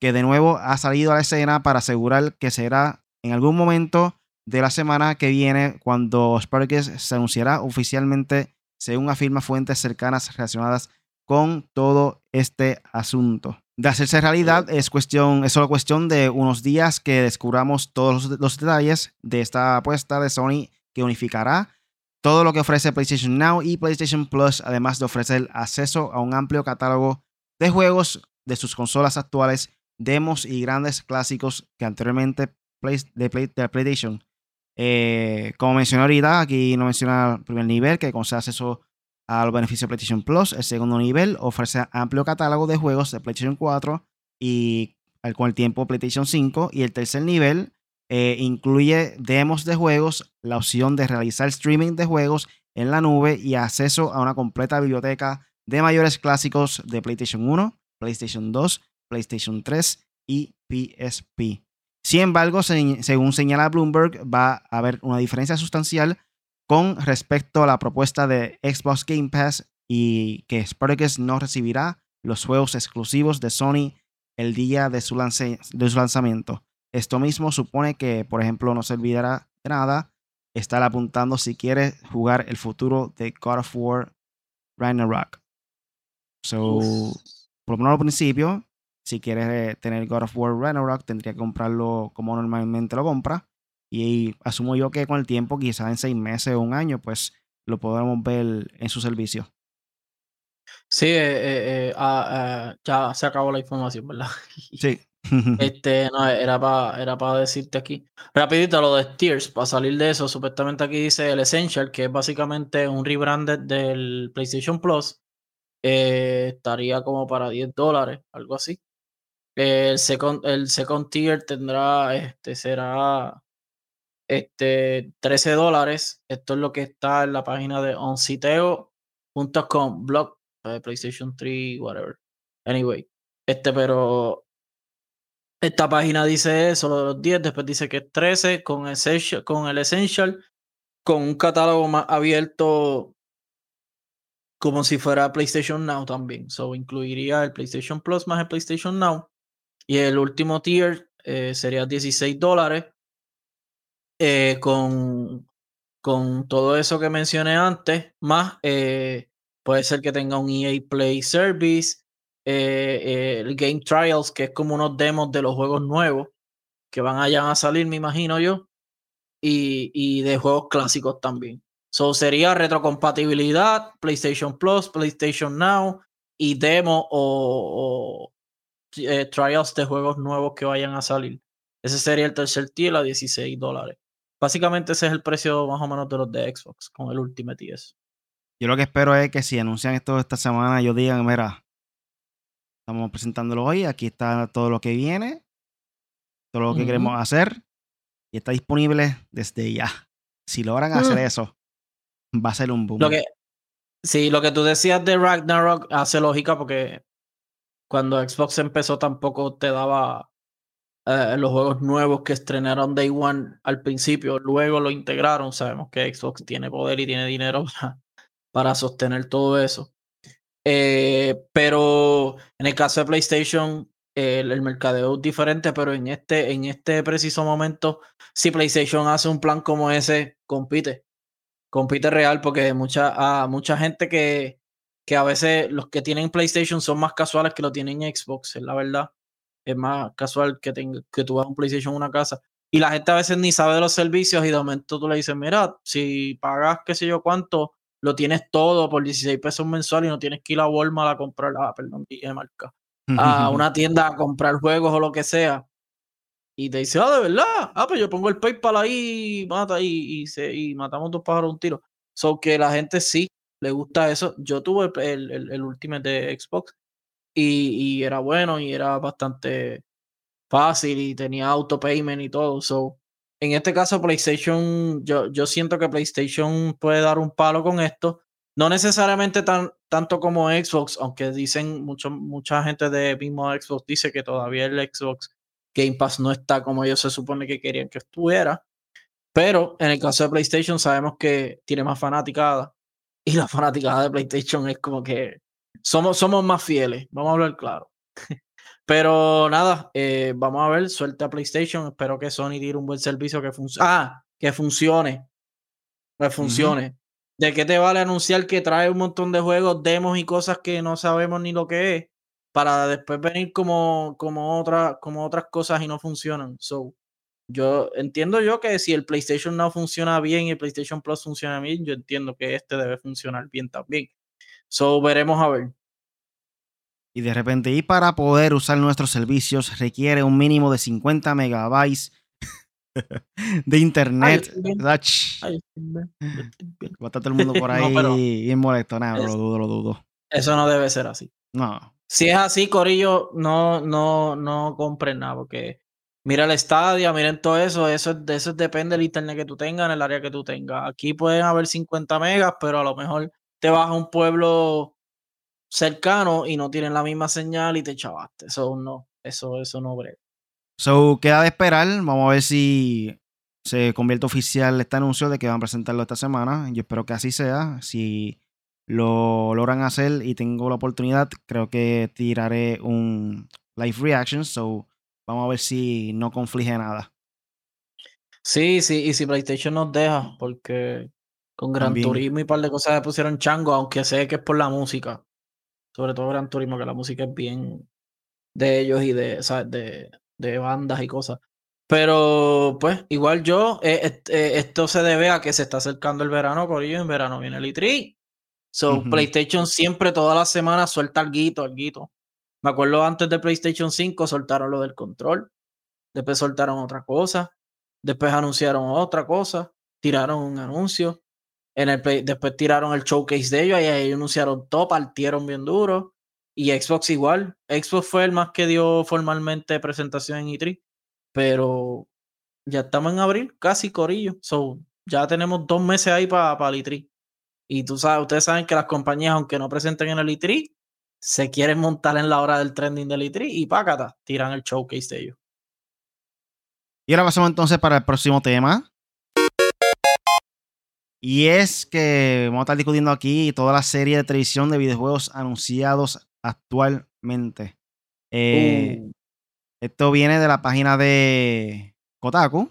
Speaker 1: que de nuevo ha salido a la escena para asegurar que será en algún momento de la semana que viene cuando Spartacus se anunciará oficialmente, según afirma fuentes cercanas relacionadas con todo este asunto. De hacerse realidad es cuestión, es solo cuestión de unos días que descubramos todos los, detalles de esta apuesta de Sony que unificará todo lo que ofrece PlayStation Now y PlayStation Plus, además de ofrecer acceso a un amplio catálogo de juegos de sus consolas actuales, demos y grandes clásicos que anteriormente de, PlayStation. Eh, como mencioné ahorita, aquí no menciona el primer nivel, que concede acceso a los beneficios de PlayStation Plus. El segundo nivel ofrece amplio catálogo de juegos de PlayStation 4 y con el tiempo PlayStation 5. Y el tercer nivel eh, incluye demos de juegos, la opción de realizar streaming de juegos en la nube y acceso a una completa biblioteca de mayores clásicos de PlayStation 1, PlayStation 2, PlayStation 3 y PSP. Sin embargo, según señala Bloomberg, va a haber una diferencia sustancial con respecto a la propuesta de Xbox Game Pass y que Spartacus no recibirá los juegos exclusivos de Sony el día de su, de su lanzamiento. Esto mismo supone que, por ejemplo, no se olvidará de nada estar apuntando si quiere jugar el futuro de God of War Ragnarok. So, por lo menos al principio, si quieres tener God of War Ragnarok, tendría que comprarlo como normalmente lo compra. Y asumo yo que con el tiempo, quizás en seis meses o un año, pues lo podremos ver en su servicio.
Speaker 2: Sí, eh, eh, eh, ah, ya se acabó la información, ¿verdad?
Speaker 1: Sí.
Speaker 2: este, no, era para era para decirte aquí. Rapidito lo de Steers, para salir de eso, supuestamente aquí dice el Essential, que es básicamente un rebranded del PlayStation Plus. estaría como para 10 dólares, algo así. El second, el second tier tendrá, este, será este, 13 dólares. Esto es lo que está en la página de onciteo.com, blog, de PlayStation 3, whatever. Anyway, este, pero esta página dice eso, de los 10, después dice que es 13 con, essential, con el Essential, con un catálogo más abierto como si fuera PlayStation Now también. So incluiría el PlayStation Plus más el PlayStation Now. Y el último tier eh, sería 16 dólares eh, con, con todo eso que mencioné antes, más eh, puede ser que tenga un EA Play Service, eh, el Game Trials, que es como unos demos de los juegos nuevos que van allá a salir, me imagino yo, y, y de juegos clásicos también. So sería retrocompatibilidad, PlayStation Plus, PlayStation Now y demo o, o trials de juegos nuevos que vayan a salir. Ese sería el tercer tier a 16 dólares. Básicamente ese es el precio más o menos de los de Xbox con el Ultimate y eso.
Speaker 1: Yo lo que espero es que si anuncian esto esta semana, yo digan, mira, estamos presentándolo hoy, aquí está todo lo que viene, todo lo que queremos hacer. y está disponible desde ya. Si logran hacer
Speaker 2: Mm.
Speaker 1: eso, va a ser un boom.
Speaker 2: Lo que, sí, lo que tú decías de Ragnarok hace lógica porque cuando Xbox empezó tampoco te daba eh, los juegos nuevos que estrenaron Day One al principio, luego lo integraron. Sabemos que Xbox tiene poder y tiene dinero para, para sostener todo eso. Eh, pero en el caso de PlayStation, el, el mercadeo es diferente, pero en este, en este preciso momento, si PlayStation hace un plan como ese, compite. Compite real, porque mucha, a mucha gente que, que a veces los que tienen PlayStation son más casuales que lo tienen en Xbox, es la verdad. Es más casual que, tenga, que tú a un PlayStation en una casa. Y la gente a veces ni sabe de los servicios y de momento tú le dices, mira, si pagas qué sé yo cuánto, lo tienes todo por 16 pesos mensual y no tienes que ir a Walmart a comprar, ah, perdón, de marca, a una tienda a comprar juegos o lo que sea. Y te dice, ah, de verdad, ah, pues yo pongo el PayPal ahí y mata y, y, se, y matamos dos pájaros un tiro. So que la gente sí le gusta eso. Yo tuve el, el, el Ultimate de Xbox y, y, era bueno y era bastante fácil y tenía auto payment y todo. So, en este caso, PlayStation, yo, yo siento que PlayStation puede dar un palo con esto. No necesariamente tan, tanto como Xbox, aunque dicen mucho, mucha gente de mismo Xbox dice que todavía el Xbox Game Pass no está como ellos se supone que querían que estuviera. Pero en el caso de PlayStation sabemos que tiene más fanaticada. Y la fanaticada de PlayStation es como que somos, somos más fieles. Vamos a hablar claro. Pero nada, eh, vamos a ver, suelta a PlayStation. Espero que Sony tire un buen servicio que funcione. Ah, que funcione. Que funcione. Uh -huh. ¿De qué te vale anunciar que trae un montón de juegos, demos y cosas que no sabemos ni lo que es? Para después venir como, como, otra, como otras cosas y no funcionan. So, yo entiendo yo que si el PlayStation no funciona bien y el PlayStation Plus funciona bien, yo entiendo que este debe funcionar bien también. So, veremos a ver.
Speaker 1: Y de repente, y para poder usar nuestros servicios requiere un mínimo de 50 megabytes de internet.
Speaker 2: Ay,
Speaker 1: Va a estar todo el mundo por ahí no, bien molesto. Nada, es, lo dudo, lo dudo.
Speaker 2: Eso no debe ser así.
Speaker 1: No.
Speaker 2: Si es así, Corillo, no, no, no compren nada, porque mira el estadio, miren todo eso, eso, de eso depende del internet que tú tengas en el área que tú tengas. Aquí pueden haber 50 megas, pero a lo mejor te vas a un pueblo cercano y no tienen la misma señal y te chavaste. Eso no, eso, eso no brega.
Speaker 1: So, queda de esperar. Vamos a ver si se convierte oficial este anuncio de que van a presentarlo esta semana. Yo espero que así sea. Si lo logran hacer y tengo la oportunidad, creo que tiraré un live reaction. So, vamos a ver si no conflige nada.
Speaker 2: Sí, sí, y si PlayStation nos deja, porque con Gran También. Turismo y un par de cosas se pusieron chango, aunque sé que es por la música. Sobre todo Gran Turismo, que la música es bien de ellos y de, ¿sabes? de, de bandas y cosas. Pero, pues, igual yo, eh, eh, esto se debe a que se está acercando el verano, Corillo. En verano viene el E3. So, uh -huh. PlayStation siempre, todas las semanas, suelta algo, algo. Me acuerdo antes de PlayStation 5, soltaron lo del control. Después soltaron otra cosa. Después anunciaron otra cosa. Tiraron un anuncio. En el play, después tiraron el showcase de ellos. Y ahí anunciaron todo, partieron bien duro. Y Xbox igual. Xbox fue el más que dio formalmente presentación en E3. Pero ya estamos en abril, casi corillo. So, ya tenemos dos meses ahí para pa el E3. Y tú sabes, ustedes saben que las compañías, aunque no presenten en el E3, se quieren montar en la hora del trending del E3 y pácata, tiran el showcase de ellos.
Speaker 1: Y ahora pasamos entonces para el próximo tema. Y es que vamos a estar discutiendo aquí toda la serie de televisión de videojuegos anunciados actualmente. Eh, uh. Esto viene de la página de Kotaku.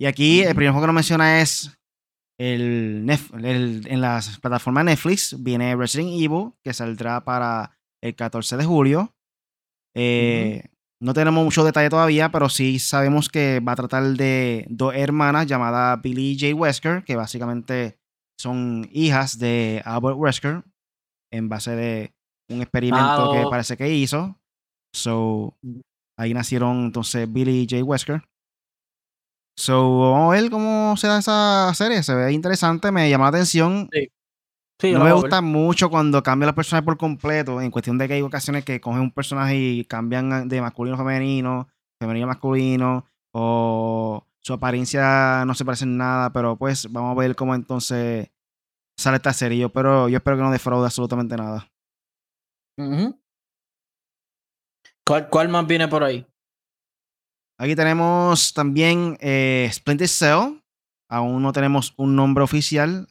Speaker 1: Y aquí el primer juego que nos menciona es el, el, en las plataformas Netflix. Viene Resident Evil, que saldrá para el 14 de julio. Eh, uh -huh. No tenemos mucho detalle todavía, pero sí sabemos que va a tratar de dos hermanas llamadas Billy J. Wesker, que básicamente son hijas de Albert Wesker, en base de un experimento que parece que hizo. So, ahí nacieron entonces Billy J. Wesker. So, vamos a ver cómo se da esa serie. Se ve interesante, me llama la atención.
Speaker 2: Sí. Sí,
Speaker 1: no me gusta mucho cuando cambian los personajes por completo, en cuestión de que hay ocasiones que cogen un personaje y cambian de masculino a femenino, femenino a masculino, o su apariencia no se parece en nada, pero pues vamos a ver cómo entonces sale esta serie. Yo, pero, yo espero que no defraude absolutamente nada.
Speaker 2: ¿Cuál, ¿Cuál, más viene por ahí?
Speaker 1: Aquí tenemos también eh, Splinter Cell. Aún no tenemos un nombre oficial,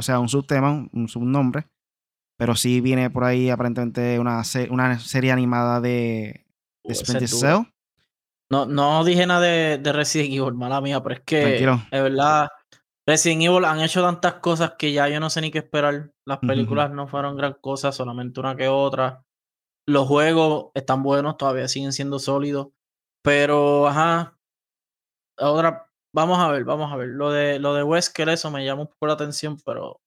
Speaker 1: o sea, un subtema, un subnombre. Pero sí viene por ahí aparentemente una, una serie animada de, de Splinter Cell.
Speaker 2: No, no dije nada de, de, Resident Evil, mala mía, pero es que es verdad. Resident Evil han hecho tantas cosas que ya yo no sé ni qué esperar. Las películas no fueron gran cosa, solamente una que otra. Los juegos están buenos, todavía siguen siendo sólidos. Pero, ajá. Ahora, vamos a ver, vamos a ver. Lo de, lo de Wesker, eso me llama un poco la atención, pero.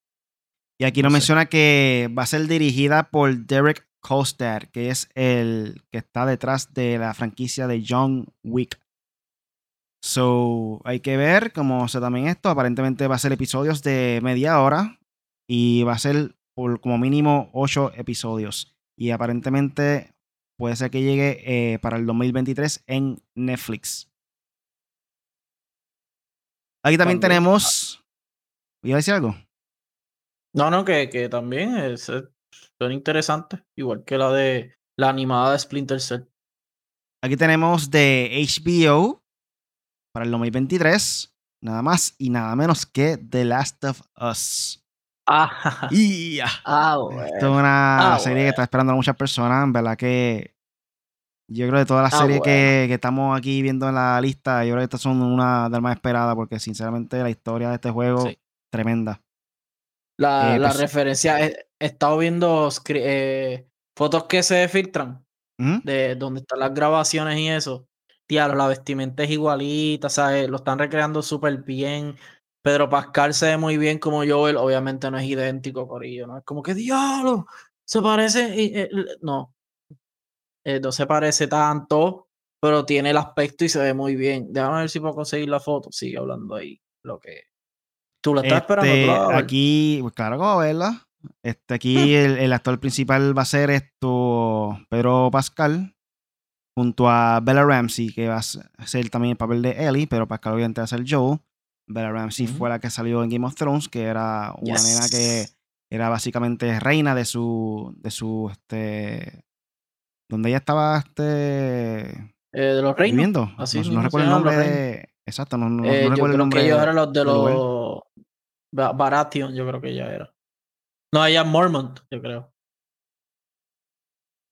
Speaker 1: Y aquí nos menciona que va a ser dirigida por Derek Kostad, que es el que está detrás de la franquicia de John Wick. So, hay que ver cómo se también esto. Aparentemente va a ser episodios de media hora y va a ser por como mínimo ocho episodios. Y aparentemente puede ser que llegue eh, para el 2023 en Netflix. Aquí también, tenemos. ¿Voy a decir algo?
Speaker 2: No, no, que, que también es, son interesantes, igual que la de la animada de Splinter Cell.
Speaker 1: Aquí tenemos de HBO para el 2023, nada más y nada menos que The Last of Us.
Speaker 2: Ah,
Speaker 1: y,
Speaker 2: ah
Speaker 1: Esto es una ah, serie que está esperando a muchas personas, en verdad que yo creo que todas las ah, series que, que, estamos aquí viendo en la lista, yo creo que estas son una de las más esperadas porque sinceramente la historia de este juego, tremenda.
Speaker 2: La, eh, la pues referencia, he, estado viendo eh, fotos que se filtran de donde están las grabaciones y eso. Tío, la vestimenta es igualita, ¿sabes? Lo están recreando súper bien. Pedro Pascal se ve muy bien como Joel, obviamente no es idéntico, Corillo, ¿no? Es como que diablo, se parece, eh, no, no se parece tanto, pero tiene el aspecto y se ve muy bien. Déjame ver si puedo conseguir la foto, sigue hablando ahí, lo que ¿Tú la estás esperando?
Speaker 1: Este, aquí, pues claro, como verla. Este, aquí el, actor principal va a ser esto Pedro Pascal junto a Bella Ramsey, que va a ser también el papel de Ellie, pero Pascal obviamente va a ser Joe. Bella Ramsey fue la que salió en Game of Thrones, que era una nena que era básicamente reina de su, de su, este, donde ella estaba, este,
Speaker 2: eh, de los reinos.
Speaker 1: Así no, recuerdo el nombre de, exacto, no, no,
Speaker 2: eh,
Speaker 1: recuerdo
Speaker 2: el
Speaker 1: nombre.
Speaker 2: Que ellos eran los de los Baratheon, yo creo que ella era. No, ella es Mormont, yo creo.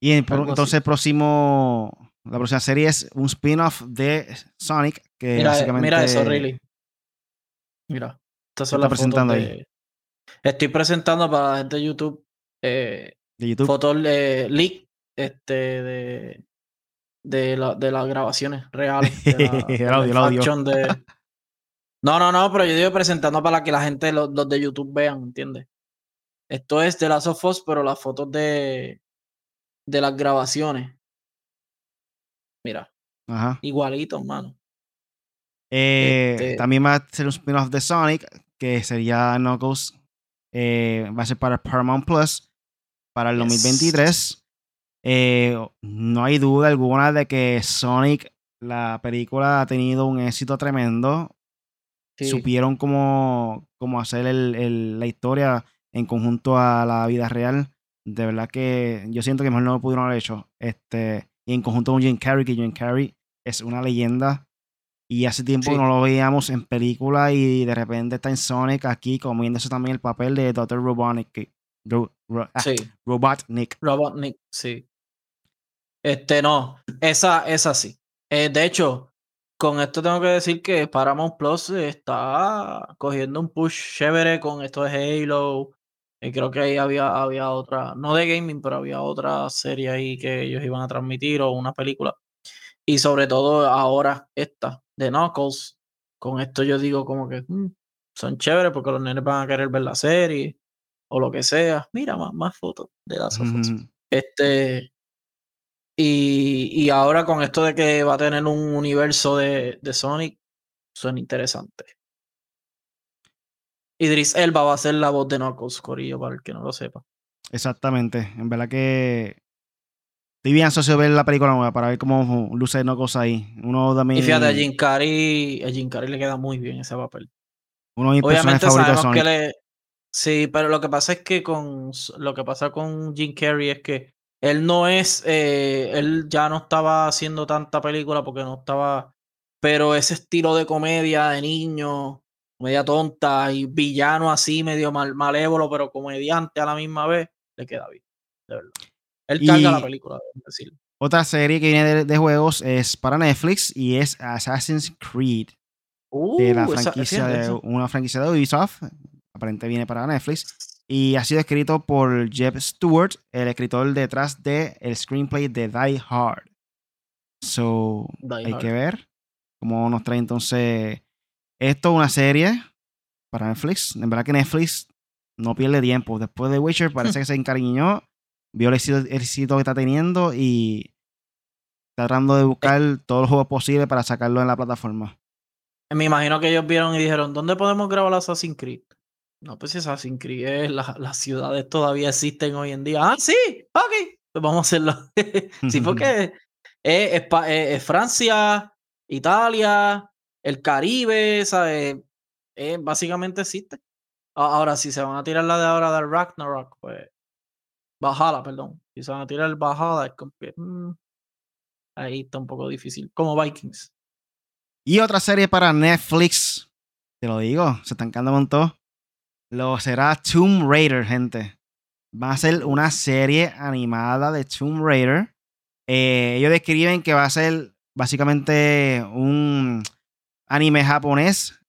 Speaker 1: Y entonces el próximo, la próxima serie es un spin-off de Sonic que
Speaker 2: mira,
Speaker 1: básicamente...
Speaker 2: Mira eso, really. Mira, estas son las presentando ahí? Estoy presentando para la gente de YouTube, eh,
Speaker 1: de YouTube.
Speaker 2: fotos de leak este, de, de, la, de las grabaciones reales. De
Speaker 1: el audio, el audio.
Speaker 2: De, no, no, no, pero yo digo presentando para que la gente, los, de YouTube vean, ¿entiendes? Esto es de las of pero las fotos de, de las grabaciones. Mira.
Speaker 1: Ajá.
Speaker 2: Igualito, mano.
Speaker 1: Eh, este También va a ser un spin-off de Sonic, que sería Knuckles. Eh, va a ser para Paramount Plus para el 2023. Eh, no hay duda alguna de que Sonic, la película, ha tenido un éxito tremendo supieron cómo, cómo hacer el, la historia en conjunto a la vida real. De verdad que yo siento que mejor no lo pudieron haber hecho. Este, y en conjunto con Jim Carrey, que Jim Carrey es una leyenda. Y hace tiempo no lo veíamos en película y de repente está en Sonic aquí comiéndose también el papel de Dr. Robotnik. Ah,
Speaker 2: sí.
Speaker 1: Robotnik.
Speaker 2: Robotnik, sí. Este, no, esa, esa sí. Eh, de hecho, con esto tengo que decir que Paramount Plus está cogiendo un push chévere con esto de Halo. Y creo que ahí había, había otra, no de gaming, pero había otra serie ahí que ellos iban a transmitir o una película. Y sobre todo ahora esta de Knuckles. Con esto yo digo como que mm, son chéveres porque los nenes van a querer ver la serie o lo que sea. Mira, más, más fotos de las fotos. Este, y, ahora con esto de que va a tener un universo de, de Sonic, suena interesante. Idris Elba va a ser la voz de Knuckles, Corillo, para el que no lo sepa.
Speaker 1: Exactamente. En verdad que Estoy bien ansioso de ver la película nueva para ver cómo luce cosa ahí. Uno mis,
Speaker 2: Y fíjate, a Jim Carrey, a Jim Carrey le queda muy bien ese papel.
Speaker 1: uno de mis
Speaker 2: Obviamente
Speaker 1: de
Speaker 2: sabemos que le... Sí, pero lo que pasa es que con... Lo que pasa con Jim Carrey es que él no es... eh, él ya no estaba haciendo tanta película porque no estaba... Pero ese estilo de comedia de niño, media tonta y villano así, medio mal, malévolo, pero comediante a la misma vez, le queda bien, de verdad. Él carga
Speaker 1: Y-
Speaker 2: la película, debo decir.
Speaker 1: Otra serie que viene de, de juegos es para Netflix y es Assassin's Creed. de la
Speaker 2: Uh, esa-
Speaker 1: de una franquicia de Ubisoft. Aparentemente viene para Netflix. Y ha sido escrito por Jeff Stewart, el escritor detrás del el screenplay de Die Hard. So,
Speaker 2: Die
Speaker 1: hay
Speaker 2: Hard.
Speaker 1: que ver cómo nos trae entonces esto, una serie para Netflix. En verdad que Netflix no pierde tiempo. Después de Witcher parece que se encariñó, vio el éxito, el éxito que está teniendo y está tratando de buscar todos los juegos posibles para sacarlo en la plataforma.
Speaker 2: Me imagino que ellos vieron y dijeron, ¿dónde podemos grabar Assassin's Creed? No, pues si Assassin's Creed la- las ciudades todavía existen hoy en día. Ah, sí, ok, pues vamos a hacerlo. sí, porque es, es Francia, Italia, el Caribe, ¿sabes? Básicamente existe. Ahora, si se van a tirar la de ahora del Ragnarok, pues. Bajada, perdón. Si se van a tirar bajada, es como que, mm, ahí está un poco difícil. Como Vikings.
Speaker 1: Y otra serie para Netflix. Te lo digo, se están quedando con todo. Lo será Tomb Raider, gente. Va a ser una serie animada de Tomb Raider. Eh, ellos describen que va a ser básicamente un anime japonés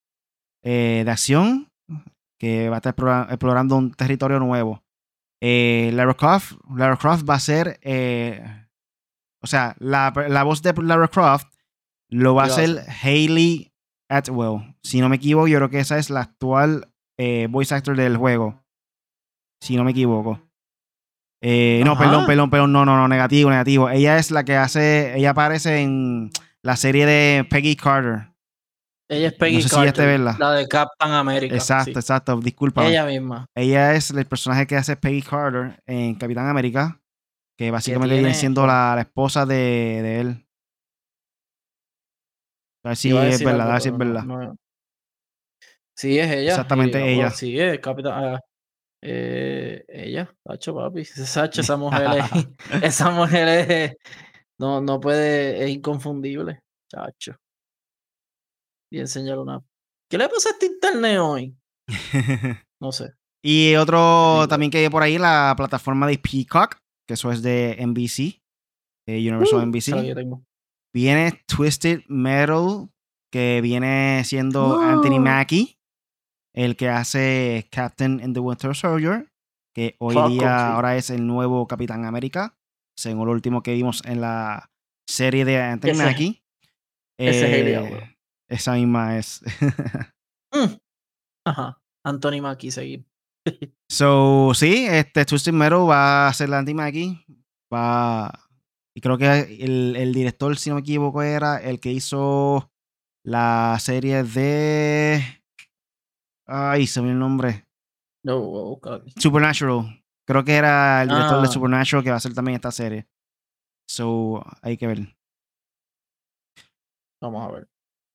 Speaker 1: eh, de acción que va a estar explora- explorando un territorio nuevo. Eh, Lara, Croft, Lara Croft va a ser, eh, o sea, la, la voz de Lara Croft lo va a
Speaker 2: ¿Qué va a
Speaker 1: hacer Hayley Atwell. Si no me equivoco, yo creo que esa es la actual eh, voice actor del juego. Si no me equivoco. Eh, no, perdón, perdón, perdón, no, no, no, negativo, negativo. Ella es la que hace, ella aparece en la serie de Peggy Carter.
Speaker 2: Ella es Peggy
Speaker 1: sé si
Speaker 2: Carter,
Speaker 1: este verla.
Speaker 2: la de Captain America.
Speaker 1: Exacto,
Speaker 2: sí.
Speaker 1: exacto, disculpa. Ella.
Speaker 2: Ella misma.
Speaker 1: es el personaje que hace Peggy Carter en Capitán América, que básicamente viene siendo la, la esposa de, de él. A ver si es verdad, a ver si es
Speaker 2: no-
Speaker 1: verdad.
Speaker 2: no- Sí, es ella.
Speaker 1: Exactamente ella.
Speaker 2: Sí, es Capitán. ah, eh, ella, Sacho, papi. Sacho, esa mujer es. esa mujer es. No, no puede. Es inconfundible. Chacho. Bien, señor una. ¿Qué le pasa a este internet hoy? No sé.
Speaker 1: y otro también que hay por ahí, la plataforma de Peacock, que eso es de NBC, eh, Universal
Speaker 2: Uh,
Speaker 1: NBC. Viene Twisted Metal, que viene siendo Anthony
Speaker 2: ¡Ah!
Speaker 1: Mackie, el que hace Captain in the Winter Soldier, que hoy
Speaker 2: Falcon,
Speaker 1: día
Speaker 2: sí.
Speaker 1: ahora es el nuevo Capitán América, según lo último que vimos en la serie de Anthony
Speaker 2: Ese-
Speaker 1: Mackie.
Speaker 2: ese es Haley
Speaker 1: Eh,
Speaker 2: Atwell.
Speaker 1: esa misma es.
Speaker 2: Mm. Ajá. Anthony Mackie, seguir.
Speaker 1: so, sí, este Twisted Metal va a ser la Anthony Mackie. Va. Y creo que el, el director, si no me equivoco, era el que hizo la serie de. Ay, se me el nombre.
Speaker 2: No, buscar aquí.
Speaker 1: Supernatural. Creo que era el director de
Speaker 2: Ah.
Speaker 1: Supernatural que va a hacer también esta serie. So, hay que ver.
Speaker 2: Vamos a ver.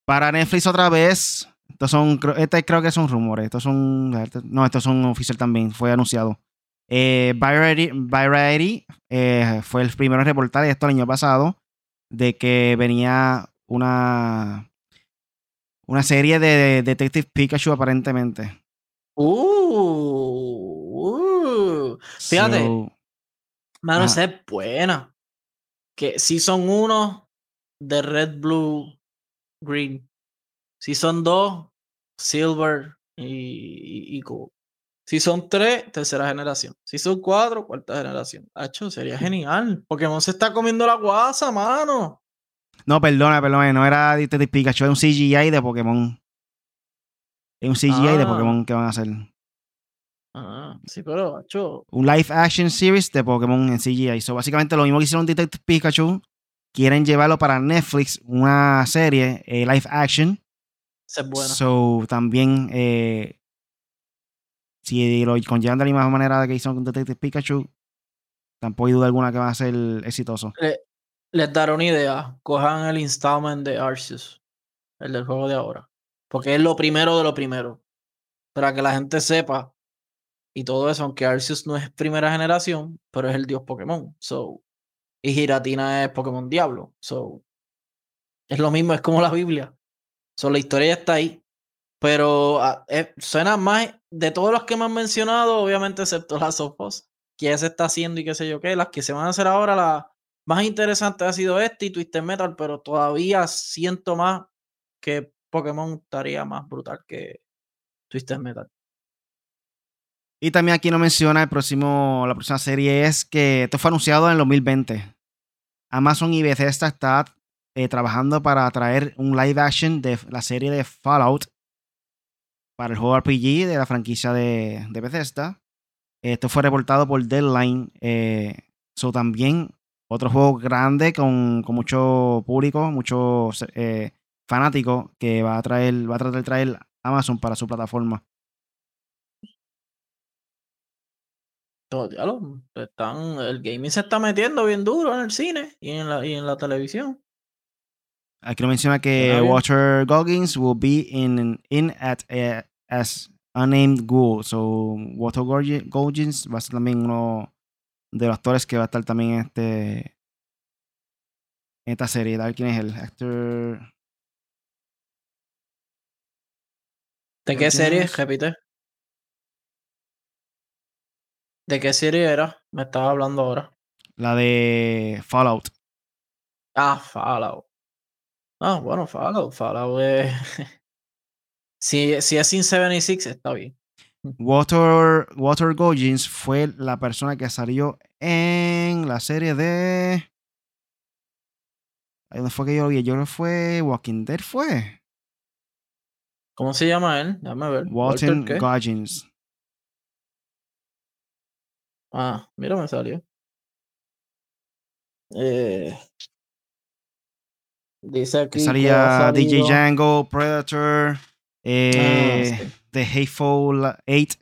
Speaker 1: Para Netflix otra vez. Estos son, este creo que son rumores. Estos son, no, estos son oficial también. Fue anunciado. Eh, Variety, Variety, eh, fue el primero en reportar esto el año pasado de que venía una una serie de Detective Pikachu aparentemente.
Speaker 2: Uh, uh. Fíjate.
Speaker 1: So,
Speaker 2: Mano, esa es buena. Que si son uno de Red, Blue, Green. Si son dos, Silver y, y, y Gold. Si son tres, tercera generación. Si son cuatro, cuarta generación. Hacho, sería genial. Pokémon se está comiendo la guasa, mano.
Speaker 1: No, perdona, perdona, no era Detective Pikachu, es un CGI de Pokémon. Es un CGI de
Speaker 2: Ah.
Speaker 1: Pokémon que van a hacer.
Speaker 2: Ah, sí, pero,
Speaker 1: un live action series de Pokémon en CGI. So, básicamente lo mismo que hicieron Detective Pikachu, quieren llevarlo para Netflix, una serie eh, live action.
Speaker 2: Esa es buena.
Speaker 1: So, también, eh, si lo conllevan de la misma manera que hicieron con Detective Pikachu, tampoco hay duda alguna que va a ser exitoso.
Speaker 2: Les daré una idea. Cojan el installment de Arceus, el del juego de ahora. Porque es lo primero de lo primero. Para que la gente sepa y todo eso, aunque Arceus no es primera generación, pero es el dios Pokémon. So, y Giratina es Pokémon Diablo. So, es lo mismo, es como la Biblia. So, la historia ya está ahí. Pero ah, eh, suena más de todos los que me han mencionado, obviamente, excepto las Us, que se está haciendo y qué sé yo qué. Las que se van a hacer ahora, la más interesante ha sido este y Twisted Metal, pero todavía siento más que Pokémon estaría más brutal que Twisted Metal.
Speaker 1: Y también aquí nos menciona el próximo, la próxima serie es que esto fue anunciado en el 2020. Amazon y Bethesda está eh, trabajando para traer un live action de la serie de Fallout para el juego RPG de la franquicia de, de Bethesda. Esto fue reportado por Deadline. Eh, también otro juego grande con, mucho público, muchos eh, fanáticos que va a traer, va a tratar de traer Amazon para su plataforma.
Speaker 2: están, el gaming se está metiendo bien duro en el cine y en la, y en la televisión.
Speaker 1: Aquí lo menciona que Walter Goggins will be in, in at a, as unnamed ghoul. So, Walter Goggins va a ser también uno de los actores que va a estar también en este en esta serie. A ver quién es el actor.
Speaker 2: ¿De qué serie? Repite. ¿De qué serie era? Me estaba hablando ahora.
Speaker 1: La de Fallout.
Speaker 2: Ah, Fallout. Ah, bueno, Fallout. Fallout es. si, si es sin 76, está bien.
Speaker 1: Water, Water Goggins fue la persona que salió en la serie de. ¿Dónde fue que yo lo vi? Yo creo que fue Walking Dead, ¿fue?
Speaker 2: ¿Cómo se llama él? Déjame ver.
Speaker 1: Walter Goggins.
Speaker 2: Ah, mira, me salió. Eh, dice aquí.
Speaker 1: salía DJ Django, Predator, ah, eh, The Hateful Eight,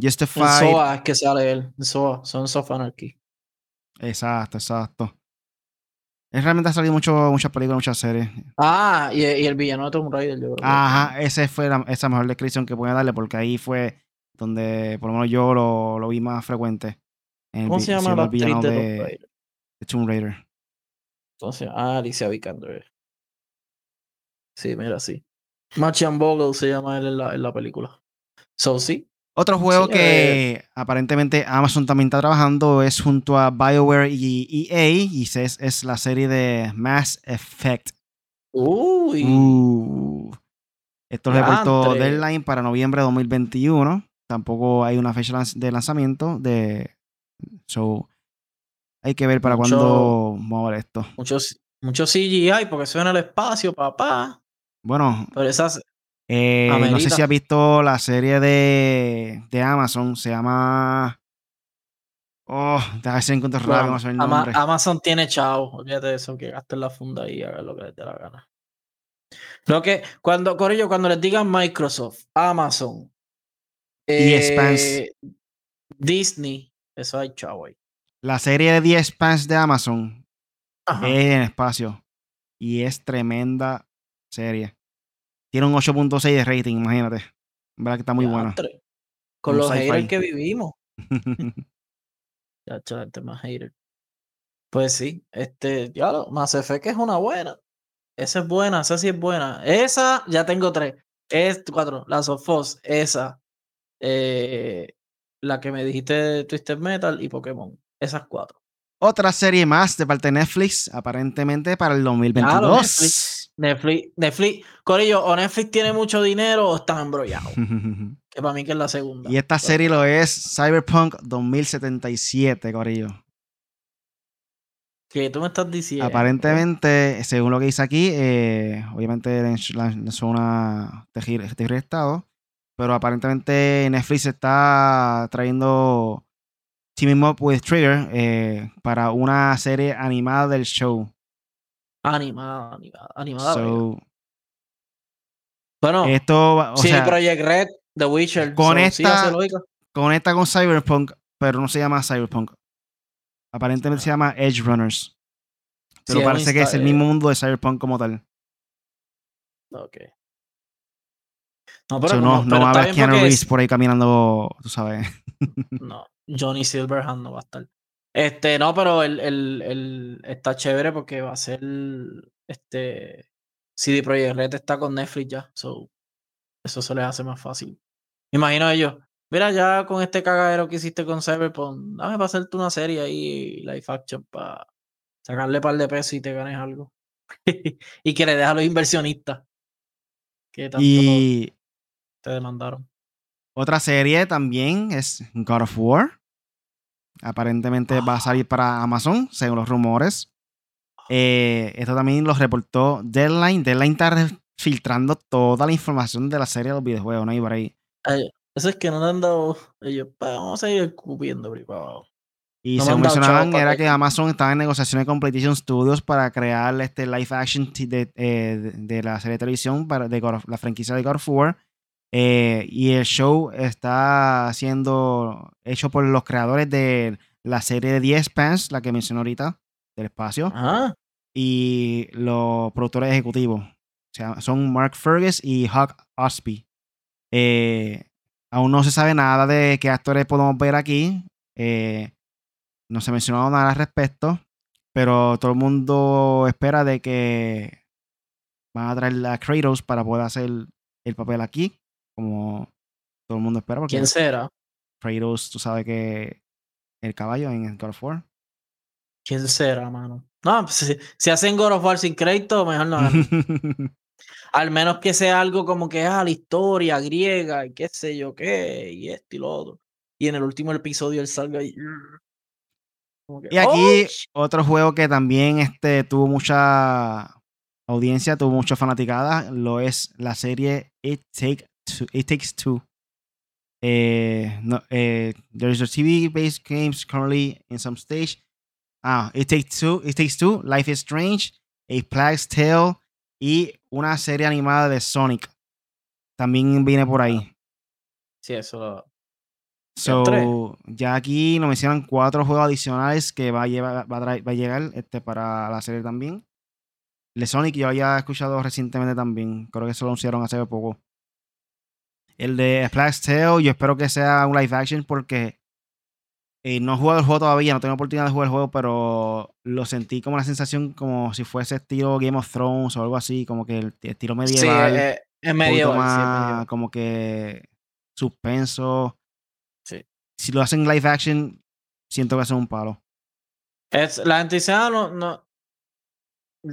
Speaker 1: Justified.
Speaker 2: Soa es que sale él. Soa, son of Anarchy.
Speaker 1: Exacto, exacto. Es realmente ha salido mucho, muchas películas, muchas series.
Speaker 2: Ah, y, el villano de Tomb Raider, yo creo.
Speaker 1: Ajá, esa fue la, esa mejor descripción que puede darle, porque ahí fue donde por lo menos yo lo, lo vi más frecuente.
Speaker 2: ¿Cómo se llama la actriz de,
Speaker 1: de, Tomb Raider?
Speaker 2: Entonces, ah, Alicia Vikander. Sí, mira, sí. Machian Bogle se llama él en la, en la película. So, sí.
Speaker 1: Otro juego que eh, aparentemente Amazon también está trabajando es junto a BioWare y EA y es, es la serie de Mass Effect.
Speaker 2: Uy.
Speaker 1: Uh. Esto es reportó Deadline para noviembre de 2021 tampoco hay una fecha de lanzamiento de so hay que ver para cuándo vamos a ver esto.
Speaker 2: Muchos mucho CGI porque suena el espacio, papá.
Speaker 1: Bueno, pero esas eh, no sé si has visto la serie de, de Amazon, se llama Oh, déjame ver si encuentro el nombre.
Speaker 2: Amazon tiene chao, olvídate de eso, que gasten la funda y hagan lo que les dé la gana. Lo que, cuando, Corillo, cuando les digan Microsoft, Amazon,
Speaker 1: eh,
Speaker 2: Disney. Eso hay chavo ahí.
Speaker 1: La serie de 10 Spans de Amazon es en espacio. Y es tremenda serie. Tiene un 8.6 de rating, imagínate. Verdad que está muy buena.
Speaker 2: Con los haters que vivimos. ya, gente más hater. Pues sí, este, ya lo, Mass Effect es una buena. Esa es buena, esa sí es buena. Esa, ya tengo tres. Es cuatro, las of Us, esa. Eh, la que me dijiste de Twisted Metal y Pokémon. Esas cuatro.
Speaker 1: Otra serie más de parte de Netflix, aparentemente para el 2022.
Speaker 2: Netflix, Netflix, Netflix, Corillo, o Netflix tiene mucho dinero o están embrollados. que para mí que es la segunda.
Speaker 1: Y esta serie lo es Cyberpunk 2077, Corillo.
Speaker 2: ¿Qué tú me estás diciendo?
Speaker 1: Aparentemente, según lo que dice aquí, eh, obviamente lanzó una de estado pero aparentemente Netflix está trayendo Teaming Up with Trigger eh, para una serie animada del show.
Speaker 2: Animada, animada, animada.
Speaker 1: bueno, esto, o
Speaker 2: sí, Project Red, The Witcher.
Speaker 1: Conecta, conecta con Cyberpunk, pero no se llama Cyberpunk. Aparentemente se llama Edge Runners. Pero
Speaker 2: Sí,
Speaker 1: parece que es el mismo
Speaker 2: eh,
Speaker 1: mundo de Cyberpunk como tal.
Speaker 2: Ok. No,
Speaker 1: So,
Speaker 2: pero,
Speaker 1: no,
Speaker 2: como-
Speaker 1: no
Speaker 2: pero
Speaker 1: va a haber Keanu Reeves
Speaker 2: es-
Speaker 1: por ahí caminando, tú sabes.
Speaker 2: No, Johnny Silverhand no va a estar. Este, no, pero el, el, el- está chévere porque va a ser este CD Projekt Red está con Netflix ya. So, eso se les hace más fácil. Me imagino ellos. Mira, ya con este cagadero que hiciste con Cyberpunk, dame para hacerte una serie ahí, live action, para sacarle par de pesos y te ganes algo. y que le dejes a los inversionistas que tanto
Speaker 1: Y
Speaker 2: te demandaron.
Speaker 1: otra serie también es God of War. Aparentemente va a salir para Amazon, según los rumores. Eh, esto también lo reportó Deadline. Deadline está filtrando toda la información de la serie de los videojuegos, ¿no? Y por ahí.
Speaker 2: Ay, Eso es que no le han dado. Ellos, "Pa, vamos a ir abajo".
Speaker 1: Y
Speaker 2: No
Speaker 1: según mencionaban, era
Speaker 2: que-
Speaker 1: Amazon estaba en negociaciones con PlayStation Studios para crear este live action de, eh, de- de la serie de televisión para de la franquicia de God of War. Eh, y el show está siendo hecho por los creadores de la serie de The Expanse, la que mencioné ahorita, del espacio,
Speaker 2: Ajá.
Speaker 1: y los productores ejecutivos. O sea, son Mark Fergus y Hawk Osby. Eh, aún no se sabe nada de qué actores podemos ver aquí. Eh, no se mencionó nada al respecto. Pero todo el mundo espera de que van a traer a Kratos para poder hacer el papel aquí. Como todo el mundo espera. Porque
Speaker 2: ¿Quién será?
Speaker 1: Kratos, tú sabes que el caballo en God of War.
Speaker 2: ¿Quién será, mano? No, pues, si, si hacen God of War sin crédito, mejor no. Al menos que sea algo como que, ah, la historia griega y qué sé yo qué, y esto y lo otro. Y en el último episodio él salga y. que,
Speaker 1: Y aquí
Speaker 2: "Oh, sh-".
Speaker 1: otro juego que también este, tuvo mucha audiencia, tuvo mucha fanaticada, lo es la serie It, Take Two, It Takes Two. Eh, no, eh, there is a TV-based games currently in some stage. Ah, It Takes Two, It Takes Two, Life is Strange, A Plague's Tale y una serie animada de Sonic. También viene por ahí.
Speaker 2: Sí, eso. lo-
Speaker 1: So, ya aquí nos mencionan cuatro juegos adicionales que va a, llevar, va a, traer- va a llegar este, para la serie también. El de Sonic yo había escuchado recientemente también. Creo que eso lo anunciaron hace poco. El de Splash Tale, yo espero que sea un live action porque eh, no he jugado el juego todavía, no tengo oportunidad de jugar el juego, pero lo sentí como una sensación como si fuese estilo Game of Thrones o algo así, como que el estilo
Speaker 2: Sí, eh, es medieval. sí, es
Speaker 1: más
Speaker 2: medieval.
Speaker 1: como que suspenso.
Speaker 2: Sí.
Speaker 1: Si lo hacen live action, siento que hacen un palo.
Speaker 2: Es, la gente dice, ah, no, no.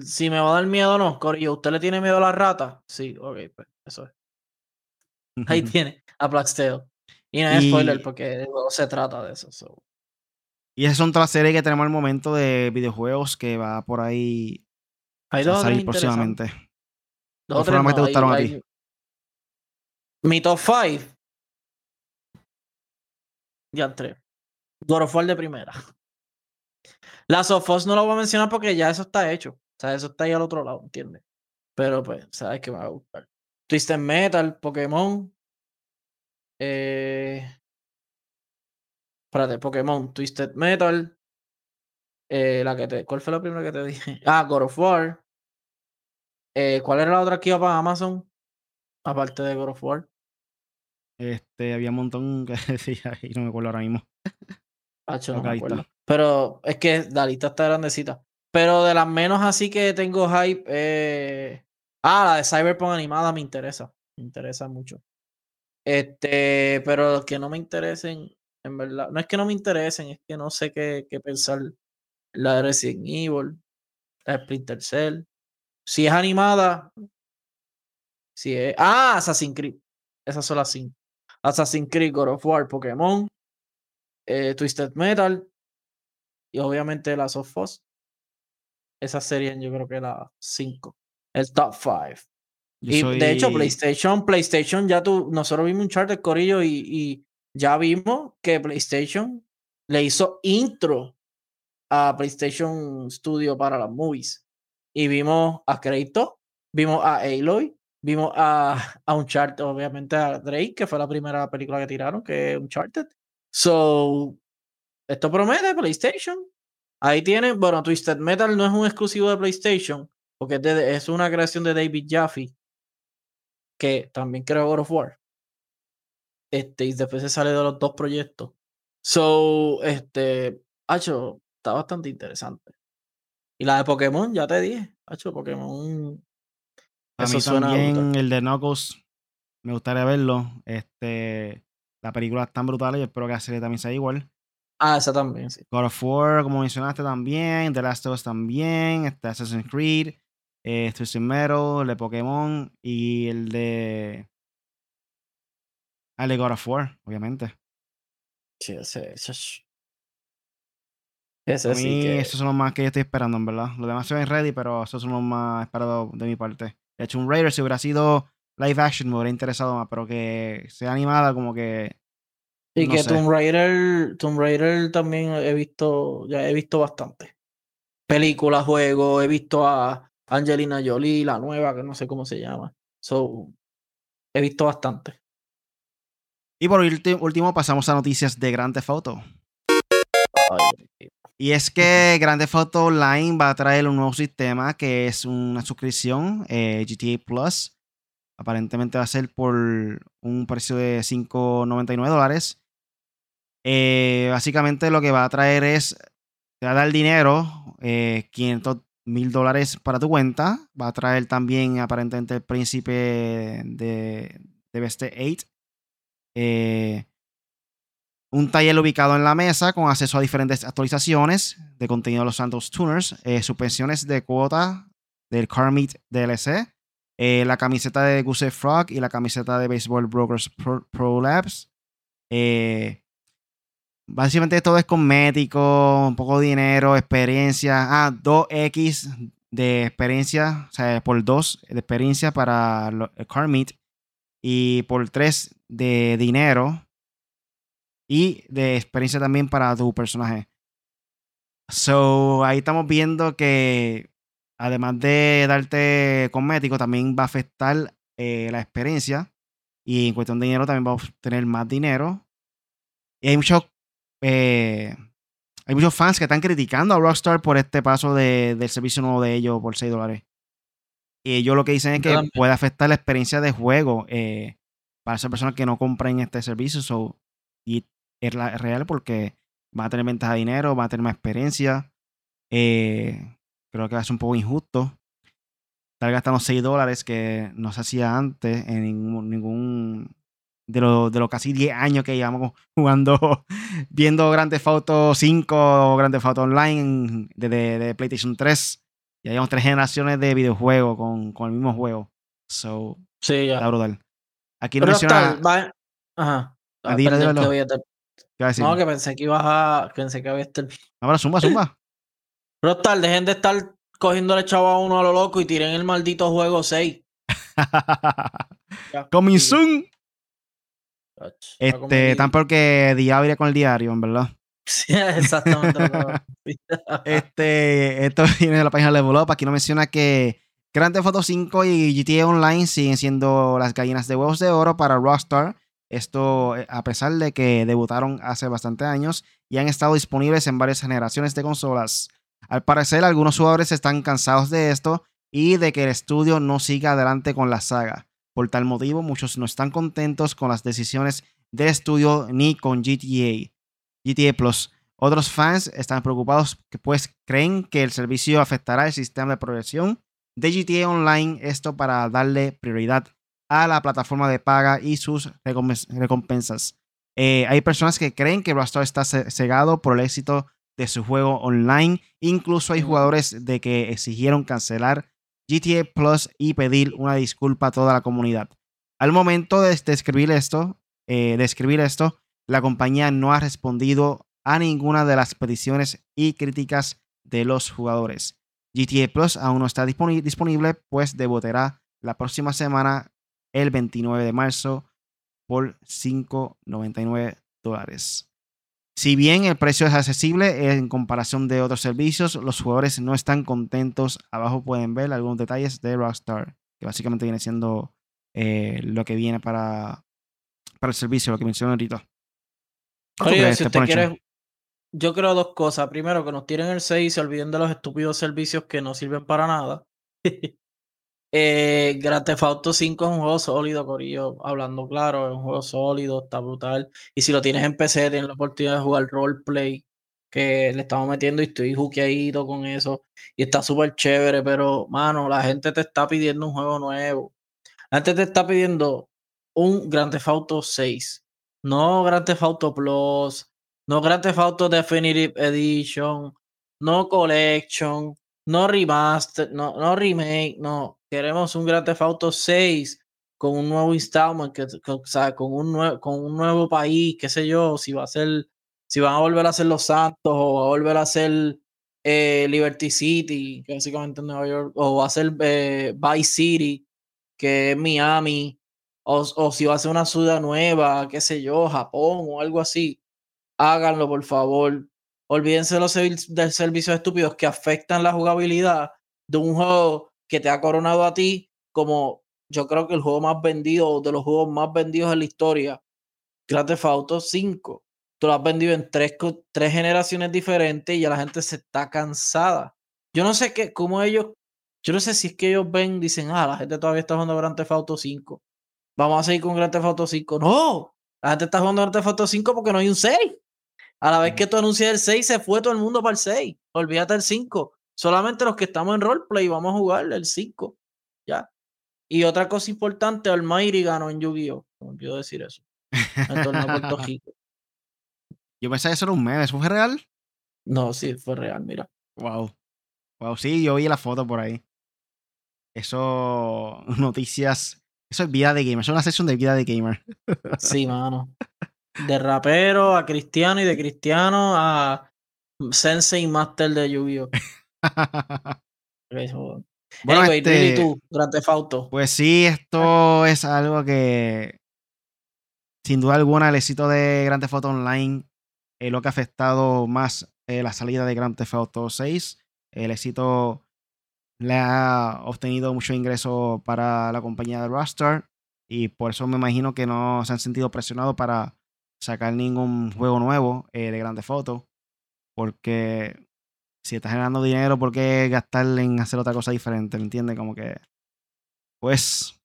Speaker 2: Si me va a dar miedo o no, Corillo, ¿usted le tiene miedo a la rata? Sí, ok, pues eso es. Ahí tiene, a Blackstale. Y no es
Speaker 1: Y-
Speaker 2: spoiler porque el juego se trata de eso. so.
Speaker 1: Y esas son todas las series que tenemos al momento de videojuegos que va por ahí
Speaker 2: Hay
Speaker 1: a
Speaker 2: dos tres
Speaker 1: salir próximamente.
Speaker 2: Dos o
Speaker 1: ¿Cuál fue la
Speaker 2: tres
Speaker 1: más que te
Speaker 2: no,
Speaker 1: gustaron a ti?
Speaker 2: Mi top 5. Ya entré. God of War de primera. Last of Us no lo voy a mencionar porque ya eso está hecho. O sea, eso está ahí al otro lado, ¿entiendes? Pero pues, sabes que me va a gustar. Twisted Metal, Pokémon. Eh... Espérate, Pokémon, Twisted Metal. Eh, la que te... ¿Cuál fue la primera que te dije? Ah, God of War. Eh, ¿Cuál era la otra que iba para Amazon? Aparte de God of War.
Speaker 1: Este, había un montón que decía y no me acuerdo ahora mismo.
Speaker 2: Hacho, no me acuerdo. Pero es que la lista está grandecita. Pero de las menos así que tengo hype. eh, Ah, la de Cyberpunk animada me interesa. Me interesa mucho. Este, pero los que no me interesen, en verdad. No es que no me interesen, es que no sé qué, qué pensar. La de Resident Evil, la de Splinter Cell. Si es animada. Si es. Ah, Assassin's Creed. Esas son las cinco. Assassin's Creed, God of War, Pokémon, eh, Twisted Metal y obviamente las of Us. Esas serían yo creo que las 5. El top 5.
Speaker 1: Yo
Speaker 2: Y de hecho, PlayStation, PlayStation ya tú, nosotros vimos un chart de Corillo y, y ya vimos que PlayStation le hizo intro a PlayStation Studio para las movies. Y vimos a Kratos, vimos a Aloy, vimos a, a Uncharted, obviamente a Drake, que fue la primera película que tiraron, que es Uncharted. So, esto promete PlayStation. Ahí tiene, bueno, Twisted Metal no es un exclusivo de PlayStation, porque es, es una creación de David Jaffe, que también creó God of War. Este, y después se sale de los dos proyectos. So, este, Hacho, está bastante interesante. Y la de Pokémon, ya te dije, Hacho, Pokémon.
Speaker 1: A mí también el de Knuckles, me gustaría verlo. Este, la película es tan brutal y espero que la serie también sea igual.
Speaker 2: Ah, esa también, sí.
Speaker 1: God of War, como mencionaste también, The Last of Us también, este Assassin's Creed, eh, Twisted Metal, el de Pokémon y el de Ah, God of War, obviamente.
Speaker 2: Sí, ese, ese,
Speaker 1: ese sí que... esos son los más que yo estoy esperando, en verdad. Los demás se ven ready, pero esos son los más esperados de mi parte. De hecho, un Raider, si hubiera sido live action, me hubiera interesado más, pero que sea animada, como que.
Speaker 2: Y que Tomb Raider, Tomb Raider también he visto, ya he visto bastante. Películas, juegos, he visto a Angelina Jolie, la nueva, que no sé cómo se llama. So, he visto bastante.
Speaker 1: Y por último pasamos a noticias de Grand Theft Auto. Y es que Grand Theft Auto Online va a traer un nuevo sistema que es una suscripción eh, GTA Plus. Aparentemente va a ser por un precio de 5.99 dólares. Eh, básicamente lo que va a traer es, te va a dar dinero, 500 eh, mil dólares para tu cuenta. Va a traer también aparentemente el príncipe de, de Best 8 eh, un taller ubicado en la mesa con acceso a diferentes actualizaciones de contenido de los Santos Tuners, eh, suspensiones de cuota del Carmeet DLC, eh, la camiseta de Goose Frog y la camiseta de Baseball Brokers Pro, Labs. Básicamente todo es cosmético, un poco de dinero, experiencia. Ah, 2X de experiencia, o sea, por 2 de experiencia para el Carmeet y por 3 de dinero y de experiencia también para tu personaje. So, ahí estamos viendo que además de darte cosmético, también va a afectar eh, la experiencia. Y en cuestión de dinero también va a obtener más dinero. Y hay muchos, eh, hay muchos fans que están criticando a Rockstar por este paso de, del servicio nuevo de ellos por 6 dólares. Y ellos lo que dicen es que puede afectar la experiencia de juego. Eh, para esas personas que no compren este servicio. y es real porque va a tener ventaja de dinero, va a tener más experiencia. Eh, creo que va a ser un poco injusto. Estar gastando 6 dólares que no se hacía antes en ningún, ningún de los de casi 10 años que llevamos jugando, viendo Grand Theft Auto 5 o Grand Theft Auto Online de, de, PlayStation 3. Ya llevamos tres generaciones de videojuegos con, con el mismo juego. So,
Speaker 2: sí, ya.
Speaker 1: Está brutal. Aquí no menciona.
Speaker 2: Ajá. Ah, no, que pensé que ibas a. Pensé que había este.
Speaker 1: Ahora, zumba, zumba.
Speaker 2: Tal, dejen de estar cogiéndole chavo a uno a lo loco y tiren el maldito juego 6.
Speaker 1: Coming soon. Este, tan porque diablo con el diario, en verdad.
Speaker 2: Sí, exactamente.
Speaker 1: este, esto viene de la página de Level Up. Aquí no menciona que Grand Theft Auto 5 y GTA Online siguen siendo las gallinas de huevos de oro para Rockstar. Esto eh, a pesar de que debutaron hace bastante años y han estado disponibles en varias generaciones de consolas. Al parecer, algunos jugadores están cansados de esto y de que el estudio no siga adelante con la saga. Por tal motivo, muchos no están contentos con las decisiones del estudio ni con GTA. GTA Plus. Otros fans están preocupados pues creen que el servicio afectará el sistema de progresión de GTA Online, esto para darle prioridad a la plataforma de paga y sus recompensas. Eh, hay personas que creen que Rockstar está cegado por el éxito de su juego online. Incluso hay jugadores de que exigieron cancelar GTA Plus y pedir una disculpa a toda la comunidad. Al momento de escribir esto, eh, de escribir esto, la compañía no ha respondido a ninguna de las peticiones y críticas de los jugadores. GTA Plus aún no está disponible, pues debutará la próxima semana, el 29 de marzo, por 5.99 dólares. Si bien el precio es accesible en comparación de otros servicios, los jugadores no están contentos. Abajo pueden ver algunos detalles de Rockstar, que básicamente viene siendo eh, lo que viene para, para el servicio, lo que mencioné ahorita.
Speaker 2: Oye, si usted quiere, yo creo dos cosas. Primero, que nos tiren el 6 y se olviden de los estúpidos servicios que no sirven para nada. Eh, Grand Theft Auto 5 es un juego sólido, Corillo. Hablando claro, es un juego sólido, está brutal. Y si lo tienes en PC, tienes la oportunidad de jugar roleplay, que le estamos metiendo y estoy juqueadito con eso. Y está súper chévere, pero, mano, la gente te está pidiendo un juego nuevo. La gente te está pidiendo un Grand Theft Auto 6. No Grand Theft Auto Plus, no Grand Theft Auto Definitive Edition, no Collection, no Remaster, no, no Remake, no. Queremos un Grand Theft Auto 6 con un nuevo installment, que, sea, con un, nuevo, con un nuevo país, qué sé yo, si va a ser, si van a volver a ser Los Santos o va a volver a ser eh, Liberty City, que básicamente en Nueva York, o va a ser eh, Vice City, que es Miami, o, o si va a ser una ciudad nueva, qué sé yo, Japón o algo así háganlo por favor. Olvídense de los servicios estúpidos que afectan la jugabilidad de un juego que te ha coronado a ti como yo creo que el juego más vendido, de los juegos más vendidos en la historia, Grand Theft Auto 5. Tú lo has vendido en tres, tres generaciones diferentes y ya la gente se está cansada. Yo no sé qué, cómo ellos, yo no sé si es que ellos ven, dicen, ah, la gente todavía está jugando Grand Theft Auto 5. Vamos a seguir con Grand Theft Auto 5. No, la gente está jugando Grand Theft Auto 5 porque no hay un 6. A la vez que tú anuncias el 6, se fue todo el mundo para el 6. Olvídate el 5. Solamente los que estamos en roleplay vamos a jugar el 5. Ya. Y otra cosa importante, Almighty ganó en Yu-Gi-Oh! No olvido decir eso. En torneo Puerto Rico.
Speaker 1: Yo pensaba que eso era un meme. ¿Eso fue real?
Speaker 2: No, sí, fue real, mira.
Speaker 1: Wow. Wow, sí, yo vi la foto por ahí. Eso, noticias. Eso es vida de gamer. Eso es una sesión de vida de gamer.
Speaker 2: Sí, mano. De rapero a cristiano y de cristiano a sensei master de Yu-Gi-Oh! bueno, anyway, este, tú, Grand Theft Auto.
Speaker 1: Pues sí, esto es algo que sin duda alguna el éxito de Grand Theft Auto Online es lo que ha afectado más eh, la salida de Grand Theft Auto 6. El éxito le ha obtenido mucho ingreso para la compañía de Rockstar y por eso me imagino que no se han sentido presionados para sacar ningún juego nuevo eh, de grandes fotos. Porque si estás ganando dinero, ¿por qué gastar en hacer otra cosa diferente? ¿Me entiendes? Como que. Pues.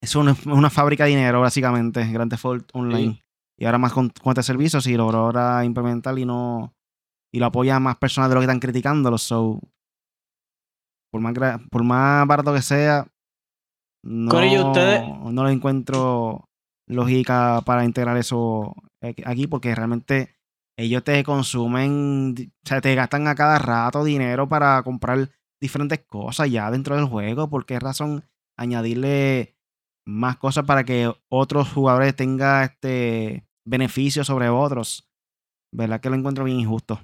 Speaker 1: Es una, una fábrica de dinero, básicamente, Grand Theft Online. Y ahora más con, con este servicio, si logró ahora implementar y no. Y lo apoya más personas de lo que están criticándolo. So. Por más, por más barato que sea. No, no lo encuentro lógica para integrar eso aquí porque realmente ellos te consumen, o sea, te gastan a cada rato dinero para comprar diferentes cosas ya dentro del juego. ¿Por qué razón añadirle más cosas para que otros jugadores tengan este beneficio sobre otros? ¿Verdad que lo encuentro bien injusto?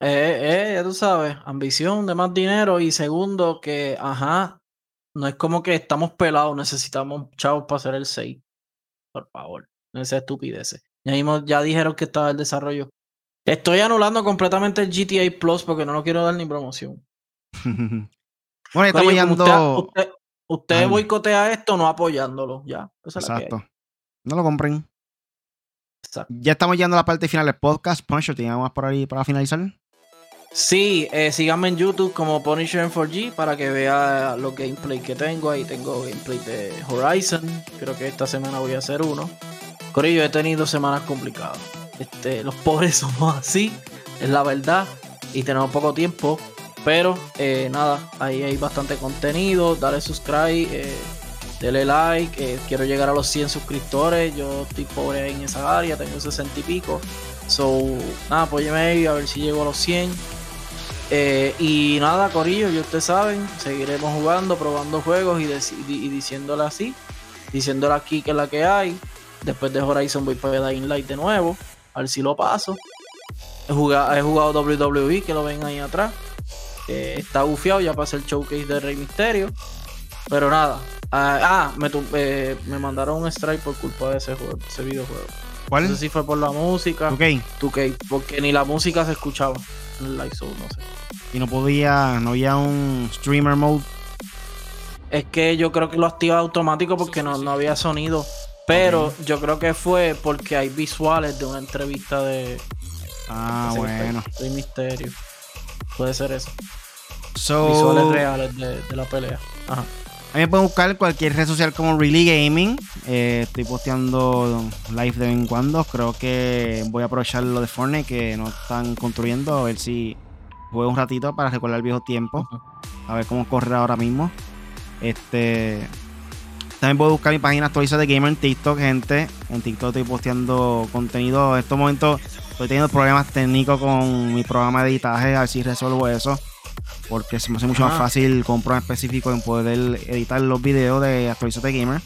Speaker 2: Eh, eh, ya tú sabes, ambición de más dinero y segundo que, ajá, no es como que estamos pelados, necesitamos chavos para hacer el 6. Por favor, no es estupidez. Ya, ya dijeron que estaba el desarrollo. Estoy anulando completamente el GTA Plus porque no lo quiero dar ni promoción.
Speaker 1: bueno, estamos yendo.
Speaker 2: Usted, boicotea esto no apoyándolo, ya.
Speaker 1: Exacto. No lo compren. Exacto. Ya estamos yendo a la parte final del podcast. Poncho, ¿tienes más por ahí para finalizar?
Speaker 2: Sí, eh, síganme en YouTube como Punisher 4G para que vea los gameplay que tengo. Ahí tengo gameplay de Horizon. Creo que esta semana voy a hacer uno. Corillo, he tenido semanas complicadas. Este, los pobres somos así, es la verdad. Y tenemos poco tiempo. Pero eh, nada, ahí hay bastante contenido. Dale subscribe, eh, dale like. quiero llegar a los 100 suscriptores. Yo estoy pobre en esa área, tengo 60 y pico. So, nada, apóyeme ahí a ver si llego a los 100. Eh, y nada, Corillo, ya ustedes saben, seguiremos jugando, probando juegos y, y, diciéndole así, diciéndole aquí que es la que hay. Después de Horizon voy para Dying Light de nuevo, a ver si lo paso. He jugado, he jugado WWE, que lo ven ahí atrás. está bufiado, ya pasé el showcase de Rey Misterio. Pero nada. ah, me, eh, me mandaron un strike por culpa de ese, juego, ese videojuego.
Speaker 1: ¿Cuál?
Speaker 2: No sé si fue por la música.
Speaker 1: 2K.
Speaker 2: 2K, porque ni la música se escuchaba en el Live Show, no sé.
Speaker 1: Y no podía, no había un streamer mode.
Speaker 2: Es que yo creo que lo activa automático porque no, había sonido. Pero yo creo que fue porque hay visuales de una entrevista de,
Speaker 1: Ah, bueno.
Speaker 2: Hay misterio. Puede ser eso.
Speaker 1: So,
Speaker 2: Visuales reales de, de la pelea. Ajá.
Speaker 1: A mí me pueden buscar cualquier red social como Really Gaming. Eh, estoy posteando live de vez en cuando. Creo que voy a aprovechar lo de Fortnite que no están construyendo. A ver si juego un ratito para recordar el viejo tiempo. A ver cómo corre ahora mismo. Este. También puedo buscar mi página actualizada de Gamer en TikTok, gente. En TikTok estoy posteando contenido. En estos momentos estoy teniendo problemas técnicos con mi programa de editaje. A ver si resuelvo eso porque se me hace mucho más
Speaker 2: Ah.
Speaker 1: fácil programa específico en poder editar los videos de Actualizate Gamer.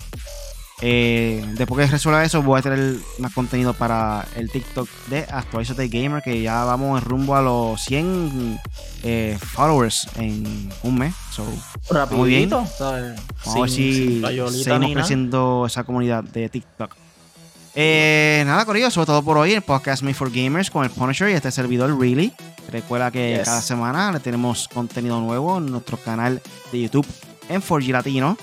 Speaker 1: Eh, después que resuelva eso, voy a tener más contenido para el TikTok de Actualizate Gamer, que ya vamos en rumbo a los 100 eh, followers en un mes. So, Muy bien. Vamos a ver
Speaker 2: Sin-
Speaker 1: si
Speaker 2: sin
Speaker 1: seguimos creciendo esa comunidad de TikTok. Eh, nada, Corillo, sobre todo por hoy, el podcast Made for Gamers con el Punisher y este servidor Really. Recuerda que
Speaker 2: Yes.
Speaker 1: cada semana le tenemos contenido nuevo en nuestro canal de YouTube en 4G Latino.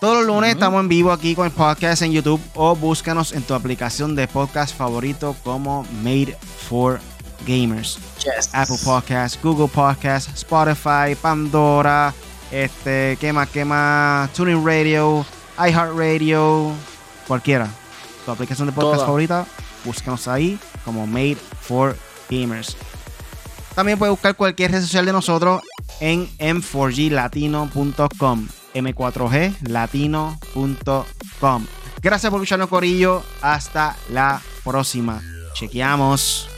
Speaker 1: Todos los lunes estamos en vivo aquí con el podcast en YouTube o búscanos en tu aplicación de podcast favorito como Made for Gamers.
Speaker 2: Yes.
Speaker 1: Apple Podcasts, Google Podcasts, Spotify, Pandora, este, ¿qué más? ¿Qué más? Tuning Radio, iHeartRadio, cualquiera. Tu aplicación de podcast
Speaker 2: Toda.
Speaker 1: favorita, búscanos ahí como Made for Gamers. También puedes buscar cualquier red social de nosotros en m4glatino.com, m4glatino.com. Gracias por escucharnos, Corillo. Hasta la próxima. Chequeamos.